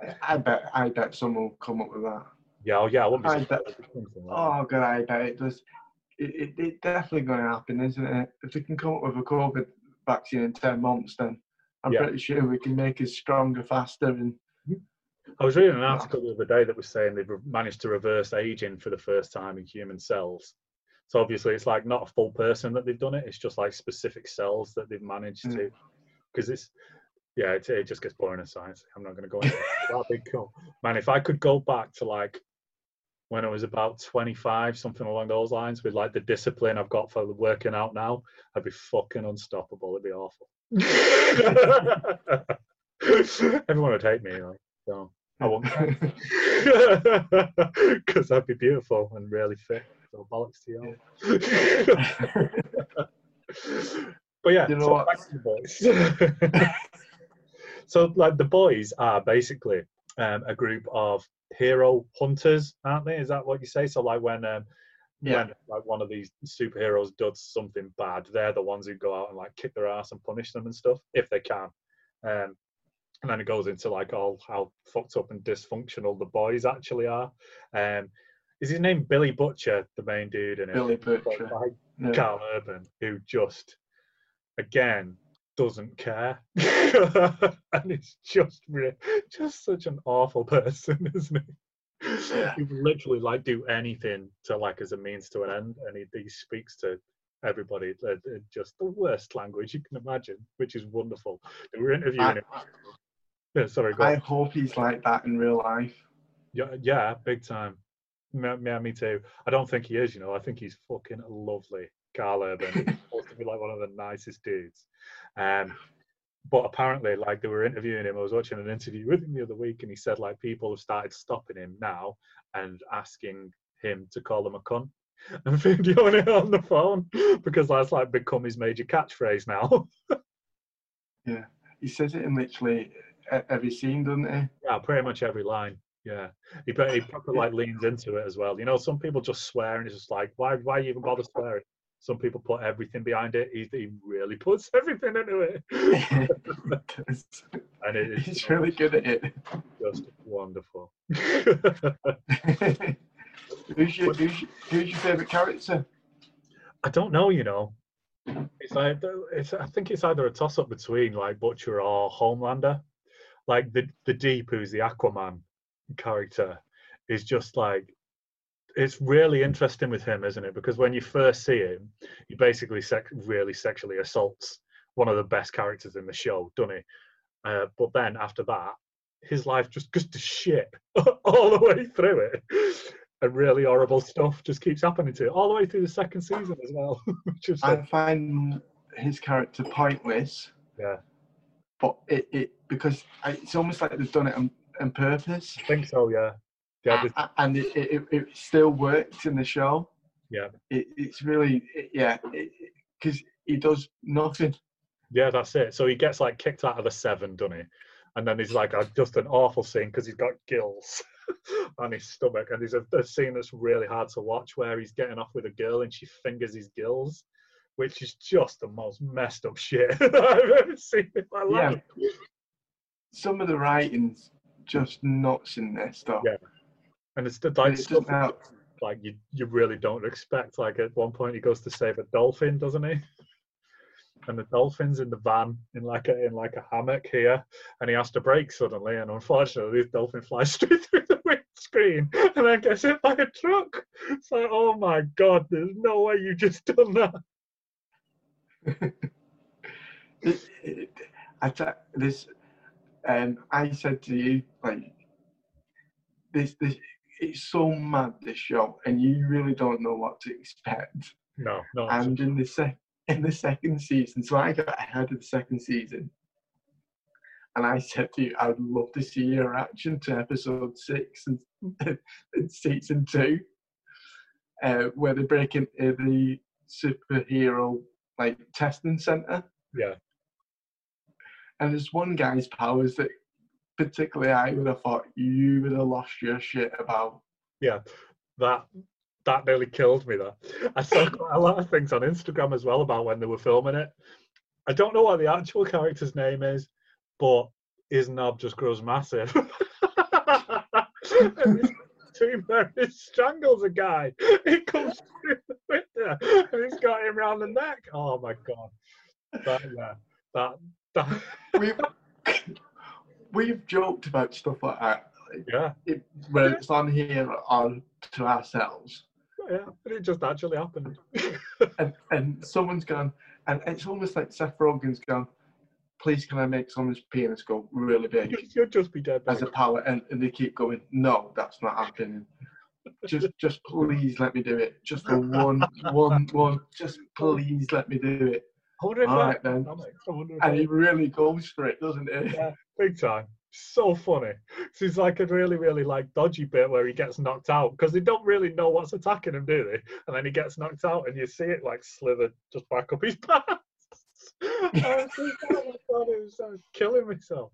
I- I bet, I bet someone will come up with that. Yeah, oh yeah, I wouldn't be I surprised bet- if something like that. Oh god, I bet it does. It, it, it definitely going to happen, isn't it? If they can come up with a COVID vaccine in ten months, then I'm Yeah. pretty sure we can make us stronger, faster, and I was reading an article the other day that was saying they've managed to reverse aging for the first time in human cells. So obviously, it's like not a full person that they've done it. It's just like specific cells that they've managed Mm. to. Because it's, yeah, it, it just gets boring in science. I'm not going to go into it. That'd be cool, man. If I could go back to like when I was about 25, something along those lines, with like the discipline I've got for working out now, I'd be fucking unstoppable. It'd be awful. Everyone would hate me, like, so I won't. because I'd be beautiful and really fit. So bollocks to you. but yeah, You know so what? back to the boys. so like the boys are basically um, a group of hero hunters, aren't they? Is that what you say? So like when um, Yeah. when like one of these superheroes does something bad, they're the ones who go out and like kick their ass and punish them and stuff if they can. Um, and then it goes into like all how fucked up and dysfunctional the boys actually are. Um, is his name Billy Butcher, the main dude in it? Billy Butcher. Like Yeah. Karl Urban, who just again doesn't care, and it's just just such an awful person, isn't he? Yeah. He literally like do anything to like as a means to an end, and he, he speaks to everybody uh, just the worst language you can imagine, which is wonderful. We were interviewing I, him. Yeah, sorry, go I on. hope he's like that in real life. Yeah, yeah, big time. Yeah, me too. I don't think he is. You know, I think he's fucking lovely. Karl Urban He's supposed to be like one of the nicest dudes. Um, but apparently, like they were interviewing him. I was watching an interview with him the other week, and he said like people have started stopping him now and asking him to call them a cunt and videoing it on the phone because that's like become his major catchphrase now. Yeah, he says it in literally every scene, doesn't he? Yeah, pretty much every line. Yeah, he he proper like leans into it as well. You know, some people just swear and it's just like, why why even bother swearing? Some people put everything behind it. He, he really puts everything into it, and it is he's really good at it. just wonderful. who's, your, who's, your, who's your favourite character? I don't know, you know. It's like it's. I think it's either a toss up between like Butcher or Homelander. Like the the Deep, who's the Aquaman character, is just like it's really interesting with him, isn't it? Because when you first see him, he basically sex- really sexually assaults one of the best characters in the show, doesn't he? Uh, but then after that, his life just goes to shit all the way through it. And really horrible stuff just keeps happening to it all the way through the second season as well. which I find his character pointless, yeah, but it, it because I, it's almost like they've done it on, on purpose, I think so. Yeah, yeah, this- and it, it, it still works in the show. Yeah. it, it's really it, yeah, because he does nothing. yeah, that's it. So he gets like kicked out of the seven, doesn't he? And then he's like, just an awful scene because he's got gills on his stomach, and there's a, a scene that's really hard to watch where he's getting off with a girl and she fingers his gills, which is just the most messed up shit I've ever seen in my Yeah. life. Some of the writing's just nuts in this stuff. Yeah. And it's the And like it stuff doesn't like you you really don't expect. Like at one point he goes to save a dolphin, doesn't he? And the dolphin's in the van in like a in like a hammock here, and he has to brake suddenly, and unfortunately this dolphin flies straight through the windscreen and then gets hit by a truck. It's like, oh my god, there's no way you just done that. it, it, I t- this, um, I said to you like this, this, it's so mad this show, and you really don't know what to expect. No, no. And in the sec, in the second season, so I got ahead of the second season, and I said to you, I'd love to see your reaction to episode six and, and season two, uh, where they break into the superhero like testing center. yeah, And there's one guy's powers that particularly I would have thought you would have lost your shit about. yeah. That that nearly killed me. That I saw quite a lot of things on Instagram as well about when they were filming it. I don't know what the actual character's name is, but his knob just grows massive. team where he strangles a guy. He comes through the window and he's got him round the neck. Oh my god. That yeah. That We've, we've joked about stuff like that, like, yeah. it, when it's on here on to ourselves. Yeah. And it just actually happened. And, and someone's gone, and it's almost like Seth Rogen's gone, please can I make someone's penis go really big You'll just be dead. as a power? And, and they keep going, no, that's not happening. Just, just please let me do it. Just for one, one, one. Just please let me do it. I wonder if All right then. I wonder if And he really goes for it, doesn't he? Yeah, big time. So funny. So it's like a really, really like dodgy bit where he gets knocked out because they don't really know what's attacking him, do they? And then he gets knocked out, and you see it like slither just back up his pants. I was just, oh my God, it was, I was killing myself.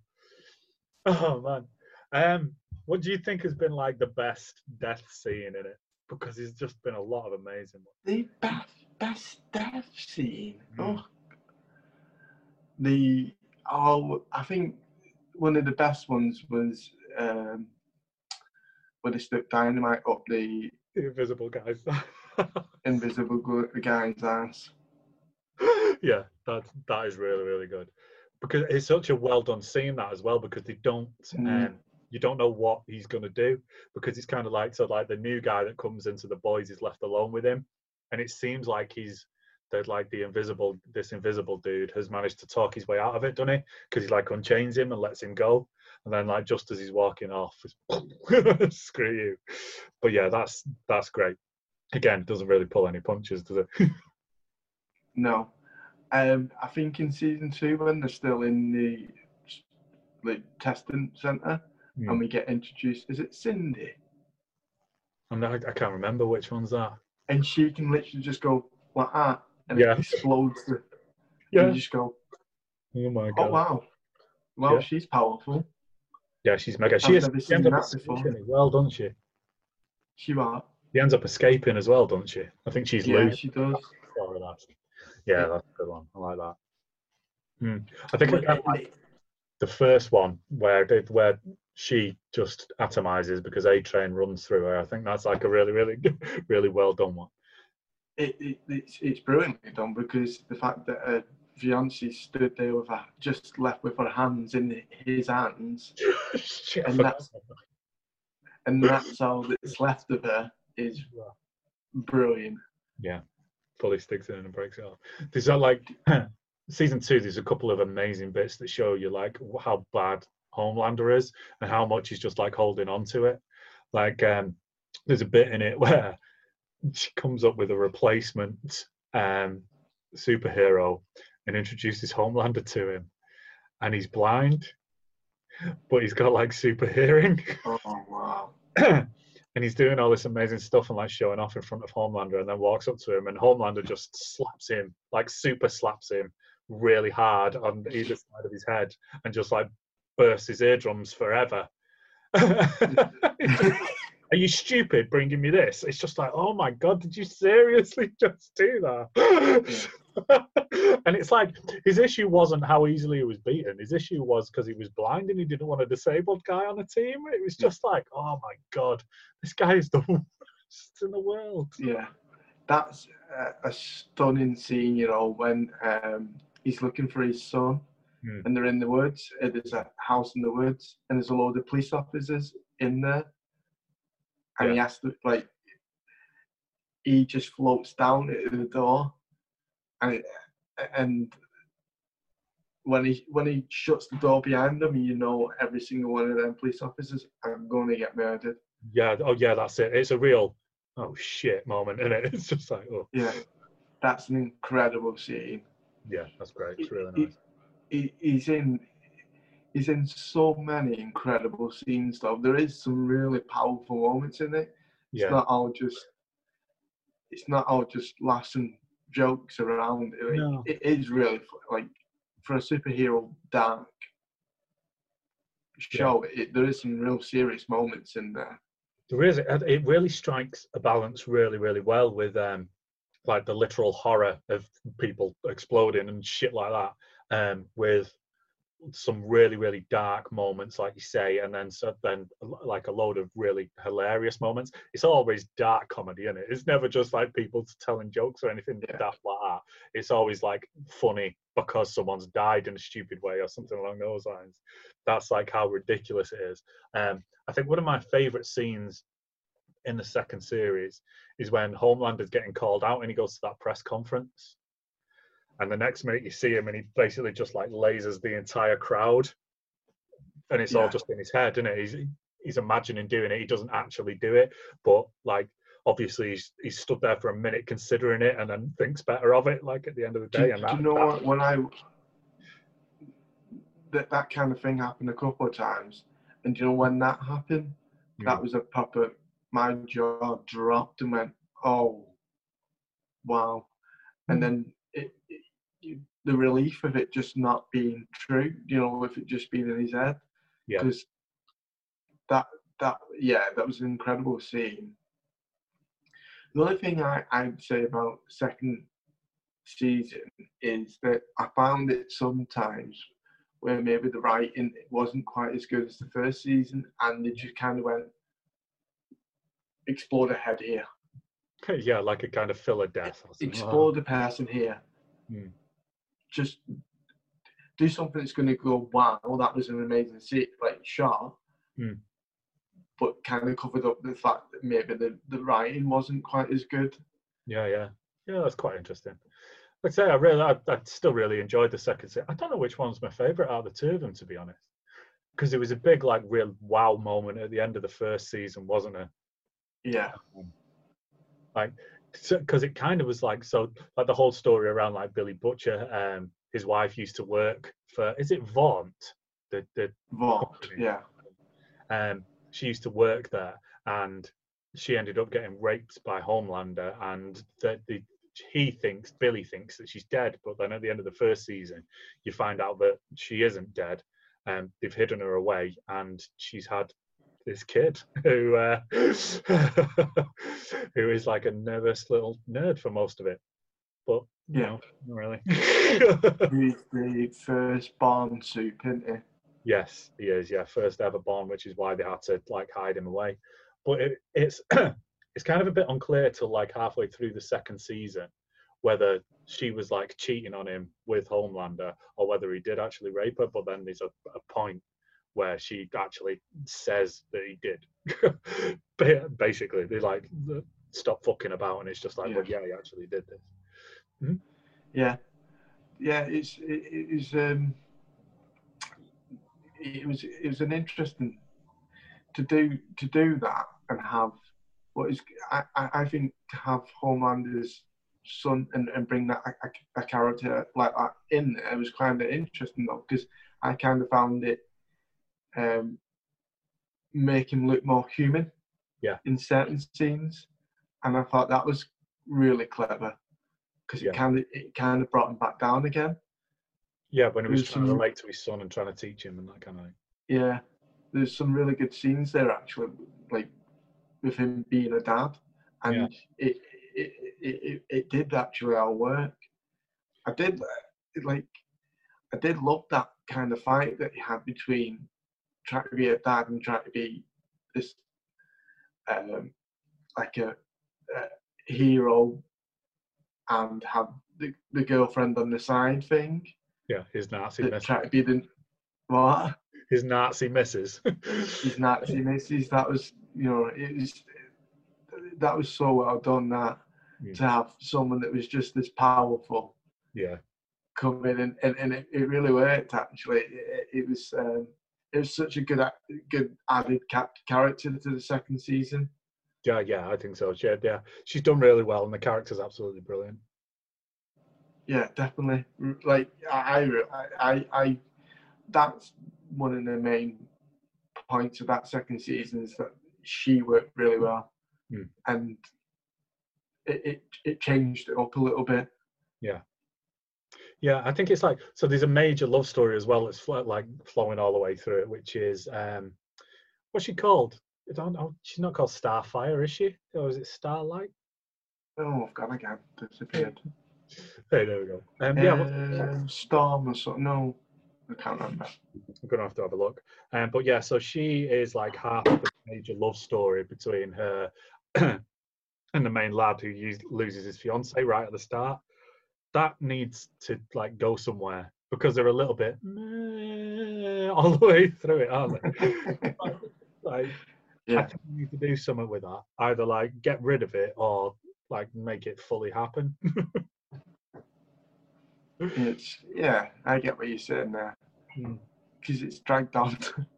Oh man. Um, what do you think has been like the best death scene in it? Because there's just been a lot of amazing ones. The best, best death scene. Mm. Oh. The oh, I think one of the best ones was um, when they stuck dynamite up the invisible guys. invisible guy's ass. yeah, that that is really really good because it's such a well done scene that as well because they don't Mm. um you don't know what he's gonna do because it's kind of like so like the new guy that comes into the boys is left alone with him and it seems like he's that like the invisible this invisible dude has managed to talk his way out of it, doesn't he? Because he like unchains him and lets him go, and then like just as he's walking off, screw you. But yeah, that's that's great. Again, doesn't really pull any punches, does it? No. Um, I think in season two, when they're still in the like testing center, Hmm. and we get introduced, is it Cindy? I'm not, I can't remember which one's that. And she can literally just go like that, and Yeah. it explodes. The, Yeah. And you just go, Oh my god! oh god. wow, well Yeah. she's powerful. Yeah, she's mega. She, is, never she ends seen up that before. escaping as well, doesn't she? She are. She ends up escaping as well, doesn't she? I think she's Yeah, loose. she does. Yeah, that's a good one. I like that. Hmm. I think like the first one where they, where she just atomizes because A Train runs through her. I think that's like a really, really, really well done one. It, it, it's, it's brilliantly done because the fact that a fiance stood there with her, just left with her hands in his hands, And that's- and that's all that's left of her is brilliant. yeah, fully sticks in and breaks it off. There's that like season two. There's a couple of amazing bits that show you like how bad Homelander is and how much he's just like holding on to it. Like um, there's a bit in it where she comes up with a replacement um, superhero and introduces Homelander to him, and he's blind, but he's got like super hearing. Oh wow! and he's doing all this amazing stuff and like showing off in front of Homelander, and then walks up to him, and Homelander just slaps him, like super slaps him really hard on either side of his head, and just like bursts his eardrums forever. Are you stupid bringing me this? It's just like, oh my god, did you seriously just do that? and it's like his issue wasn't how easily he was beaten. His issue was because he was blind and he didn't want a disabled guy on the team. It was just like, oh my god, this guy is the worst in the world. Yeah, that's a, stunning scene. You know when um, he's looking for his son, Hmm. and they're in the woods. There's a house in the woods, and there's a load of police officers in there, and he has to like. He just floats down at the door, and it, and when he when he shuts the door behind him, you know every single one of them police officers are going to get murdered. Yeah, oh yeah, that's it. It's a real oh shit moment, isn't it? It's just like, oh Yeah, that's an incredible scene. yeah, that's great. It's really He- nice. he, he's in he's in so many incredible scenes though. There is some really powerful moments in it. It's Yeah. not all just it's not all just laughs and jokes around. It, No. it is really like for a superhero dark show. It, there is some real serious moments in there. There is. It really strikes a balance really, really well with um, like the literal horror of people exploding and shit like that, um, with some really, really dark moments, like you say, and then so then like a load of really hilarious moments. It's always dark comedy, is it? It's never just like people telling jokes or anything Yeah. daft like that. It's always like funny because someone's died in a stupid way or something along those lines. That's like how ridiculous it is. Um, I think one of my favourite scenes in the second series is when Homelander's getting called out and he goes to that press conference. And the next minute you see him and he basically just like lasers the entire crowd. And it's all just in his head, isn't it? He's he's imagining doing it. He doesn't actually do it. But like obviously he's he's stood there for a minute considering it and then thinks better of it, like at the end of the day. do and that, you know that- what? When I that that kind of thing happened a couple of times, and do you know when that happened? That Mm. was a proper. My jaw dropped and went, "Oh, wow!" And Mm. then it, the relief of it just not being true, you know, with it just being in his head, Yeah. because that that yeah, that was an incredible scene. The only thing I, I'd say about second season is that I found it sometimes where maybe the writing wasn't quite as good as the first season, and they just kind of went explored ahead here, yeah, like a kind of filler death. Or something. explore the person here, Hmm. Just do something that's going to go wow, that was an amazing scene, like shot, Hmm. but kind of covered up the fact that maybe the, the writing wasn't quite as good. Yeah, yeah, yeah. That's quite interesting. Like I say, I really, I, I still really enjoyed the second season. I don't know which one's my favorite out of the two of them, to be honest, because it was a big, like, real wow moment at the end of the first season, wasn't it? Yeah, Like, because it kind of was like so, like the whole story around like Billy Butcher. Um, his wife used to work for, is it Vaunt? The the Company. yeah, um, she used to work there and she ended up getting raped by Homelander and that the he thinks Billy thinks that she's dead, but then at the end of the first season, you find out that she isn't dead. and they've hidden her away, and she's had this kid who uh, who is like a nervous little nerd for most of it. But you Yeah. know, not really. He's the first born supe, isn't he? Yes, he is. Yeah, first ever born, which is why they had to like hide him away. But it, it's it's kind of a bit unclear till like halfway through the second season whether she was like cheating on him with Homelander or whether he did actually rape her. But then there's a, a point where she actually says that he did. Ba- Basically, they like stop fucking about, and it's just like, well, yeah, he actually did this. Yeah, yeah. It's it, it was um, it was it was an interesting to do to do that and have what is I, I think to have Homelander's son and, and bring that a, a, a character like that in there was kind of interesting though because I kind of found it um make him look more human Yeah. in certain scenes and I thought that was really clever because Yeah. it kind of it kind of brought him back down again Yeah, when he was There's trying to some- relate to his son and trying to teach him and that kind of thing. Yeah, there's some really good scenes there actually, like with him being a dad, and it, it, it it it did actually all work. I did like, I did love that kind of fight that he had between trying to be a dad and trying to be this, um, like a, a hero, and have the, the girlfriend on the side thing. Yeah, his Nazi missus. try to be the what? His Nazi missus. his Nazi misses. That was, you know, it was that was so well done. That Mm. to have someone that was just this powerful yeah, come in, and, and, and it, it really worked. Actually, it, it- it was um, it was such a good good added character to the second season. yeah, yeah. I think so. She, yeah, she's done really well, and the character's absolutely brilliant. Yeah, definitely. Like I, I, I, I that's one of the main points of that second season is that she worked really well, Mm. and it, it it changed it up a little bit. Yeah, I think it's like so. There's a major love story as well that's flo- like flowing all the way through it, which is um, what's she called? I don't know. She's not called Starfire, is she? Or is it Starlight? Oh, I've gone again. Disappeared. Hey, there we go. Um, yeah, what- Um, Storm or something. No, I can't remember. I'm gonna have to have a look. Um, but yeah, so she is like half of the major love story between her and the main lad who use, loses his fiance right at the start. That needs to like go somewhere because they're a little bit meh all the way through it, aren't they? like, I think we need to do something with that. Either like get rid of it or like make it fully happen. it's yeah. I get what you're saying there Mm. because it's dragged on.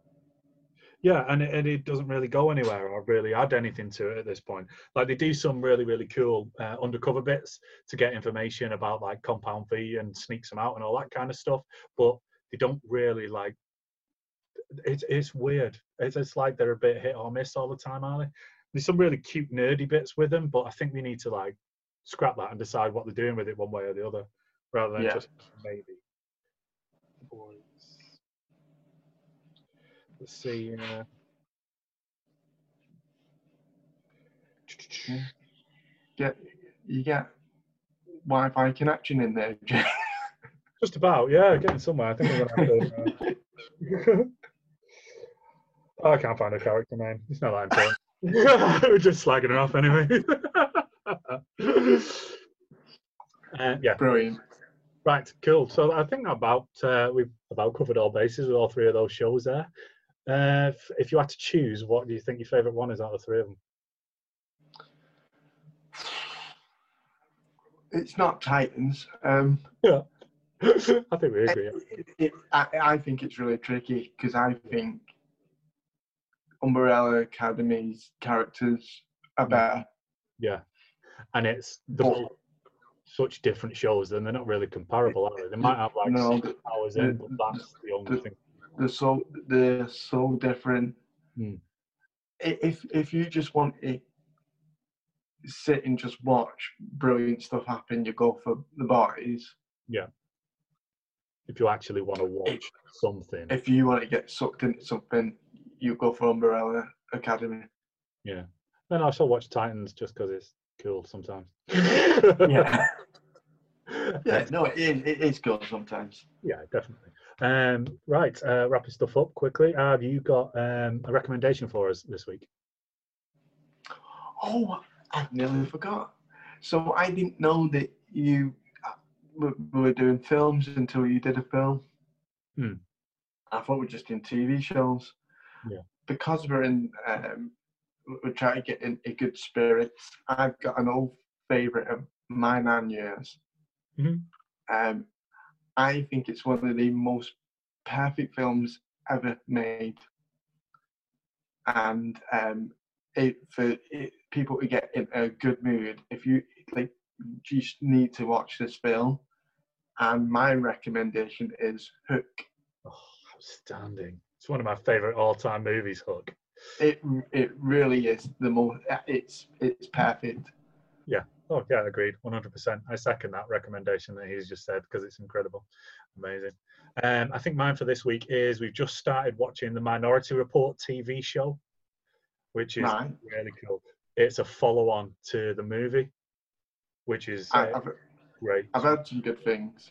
Yeah, and it, and it doesn't really go anywhere or really add anything to it at this point. Like they do some really really cool uh, undercover bits to get information about like Compound V and sneaks them out and all that kind of stuff, but they don't really like. It's it's weird. It's it's like they're a bit hit or miss all the time, aren't they? There's some really cute nerdy bits with them, but I think we need to like scrap that and decide what they're doing with it one way or the other, rather than Yeah. just maybe. Boys. Let's see. Uh, Get you get Wi-Fi connection in there. Jay. Just about, yeah, getting somewhere. I think we're gonna have to. Uh... oh, I can't find a character name. It's not that important. we're just slagging her off anyway. uh, yeah. Brilliant. Right, cool. So I think about uh, we've about covered all bases with all three of those shows there. Uh, if, if you had to choose, what do you think your favourite one is out of the three of them? It's not Titans. Um, Yeah. I think we agree. it, it, I, I think it's really tricky because I think Umbrella Academy's characters are better. Yeah, and it's the But such different shows, and they're not really comparable, are they? They might have like No, six hours in, but that's the only the- thing. They're so they're so different. Hmm. I- If if you just want to sit and just watch brilliant stuff happen, you go for the parties. Yeah. If you actually want to watch something, If you want to get sucked into something, you go for Umbrella Academy. yeah. Then I still watch Titans just because it's cool sometimes. Yeah. Yeah, no, it is, it is good sometimes. Yeah, definitely. Um, right, uh, wrapping stuff up quickly. Have you got um, a recommendation for us this week? Oh, I nearly forgot. So I didn't know that you uh, were doing films until you did a film. Hmm. I thought we were just doing TV shows. Yeah. Because we're in, um, we're trying to get in a good spirits. I've got an old favourite of mine and yours. Mhm. Um, I think it's one of the most perfect films ever made. And um, it, for it, people to get in a good mood, if you like, you just need to watch this film. And my recommendation is Hook. Oh, outstanding. It's one of my favourite all-time movies, Hook. It it really is the most. It's it's perfect. Oh, yeah, agreed. 100%. I second that recommendation that he's just said because it's incredible. Amazing. Um, I think mine for this week is we've just started watching the Minority Report TV show, which is really cool. It's a follow on to the movie, which is I, uh, I've great. I've heard some good things.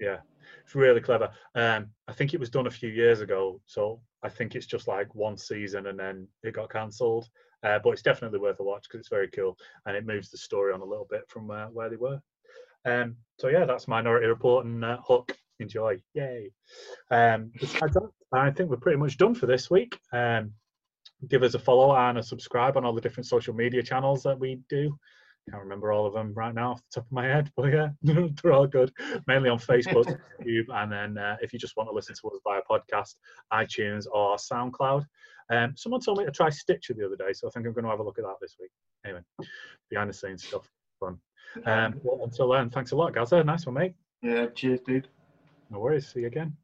Yeah, it's really clever. Um, I think it was done a few years ago, so I think it's just like one season and then it got cancelled. Uh, but it's definitely worth a watch because it's very cool and it moves the story on a little bit from uh, where they were. Um, so yeah, that's Minority Report and uh, Hook. Enjoy, yay! Um, besides that, I think we're pretty much done for this week. Um, give us a follow and a subscribe on all the different social media channels that we do. Can't remember all of them right now off the top of my head, but yeah, they're all good. Mainly on Facebook, YouTube, and then uh, if you just want to listen to us via podcast, iTunes or SoundCloud. Um, someone told me to try Stitcher the other day, so I think I'm going to have a look at that this week. Anyway, behind the scenes stuff, fun. Um, well, until then, thanks a lot, Gaza. Nice one, mate. Yeah, cheers, dude. No worries. See you again.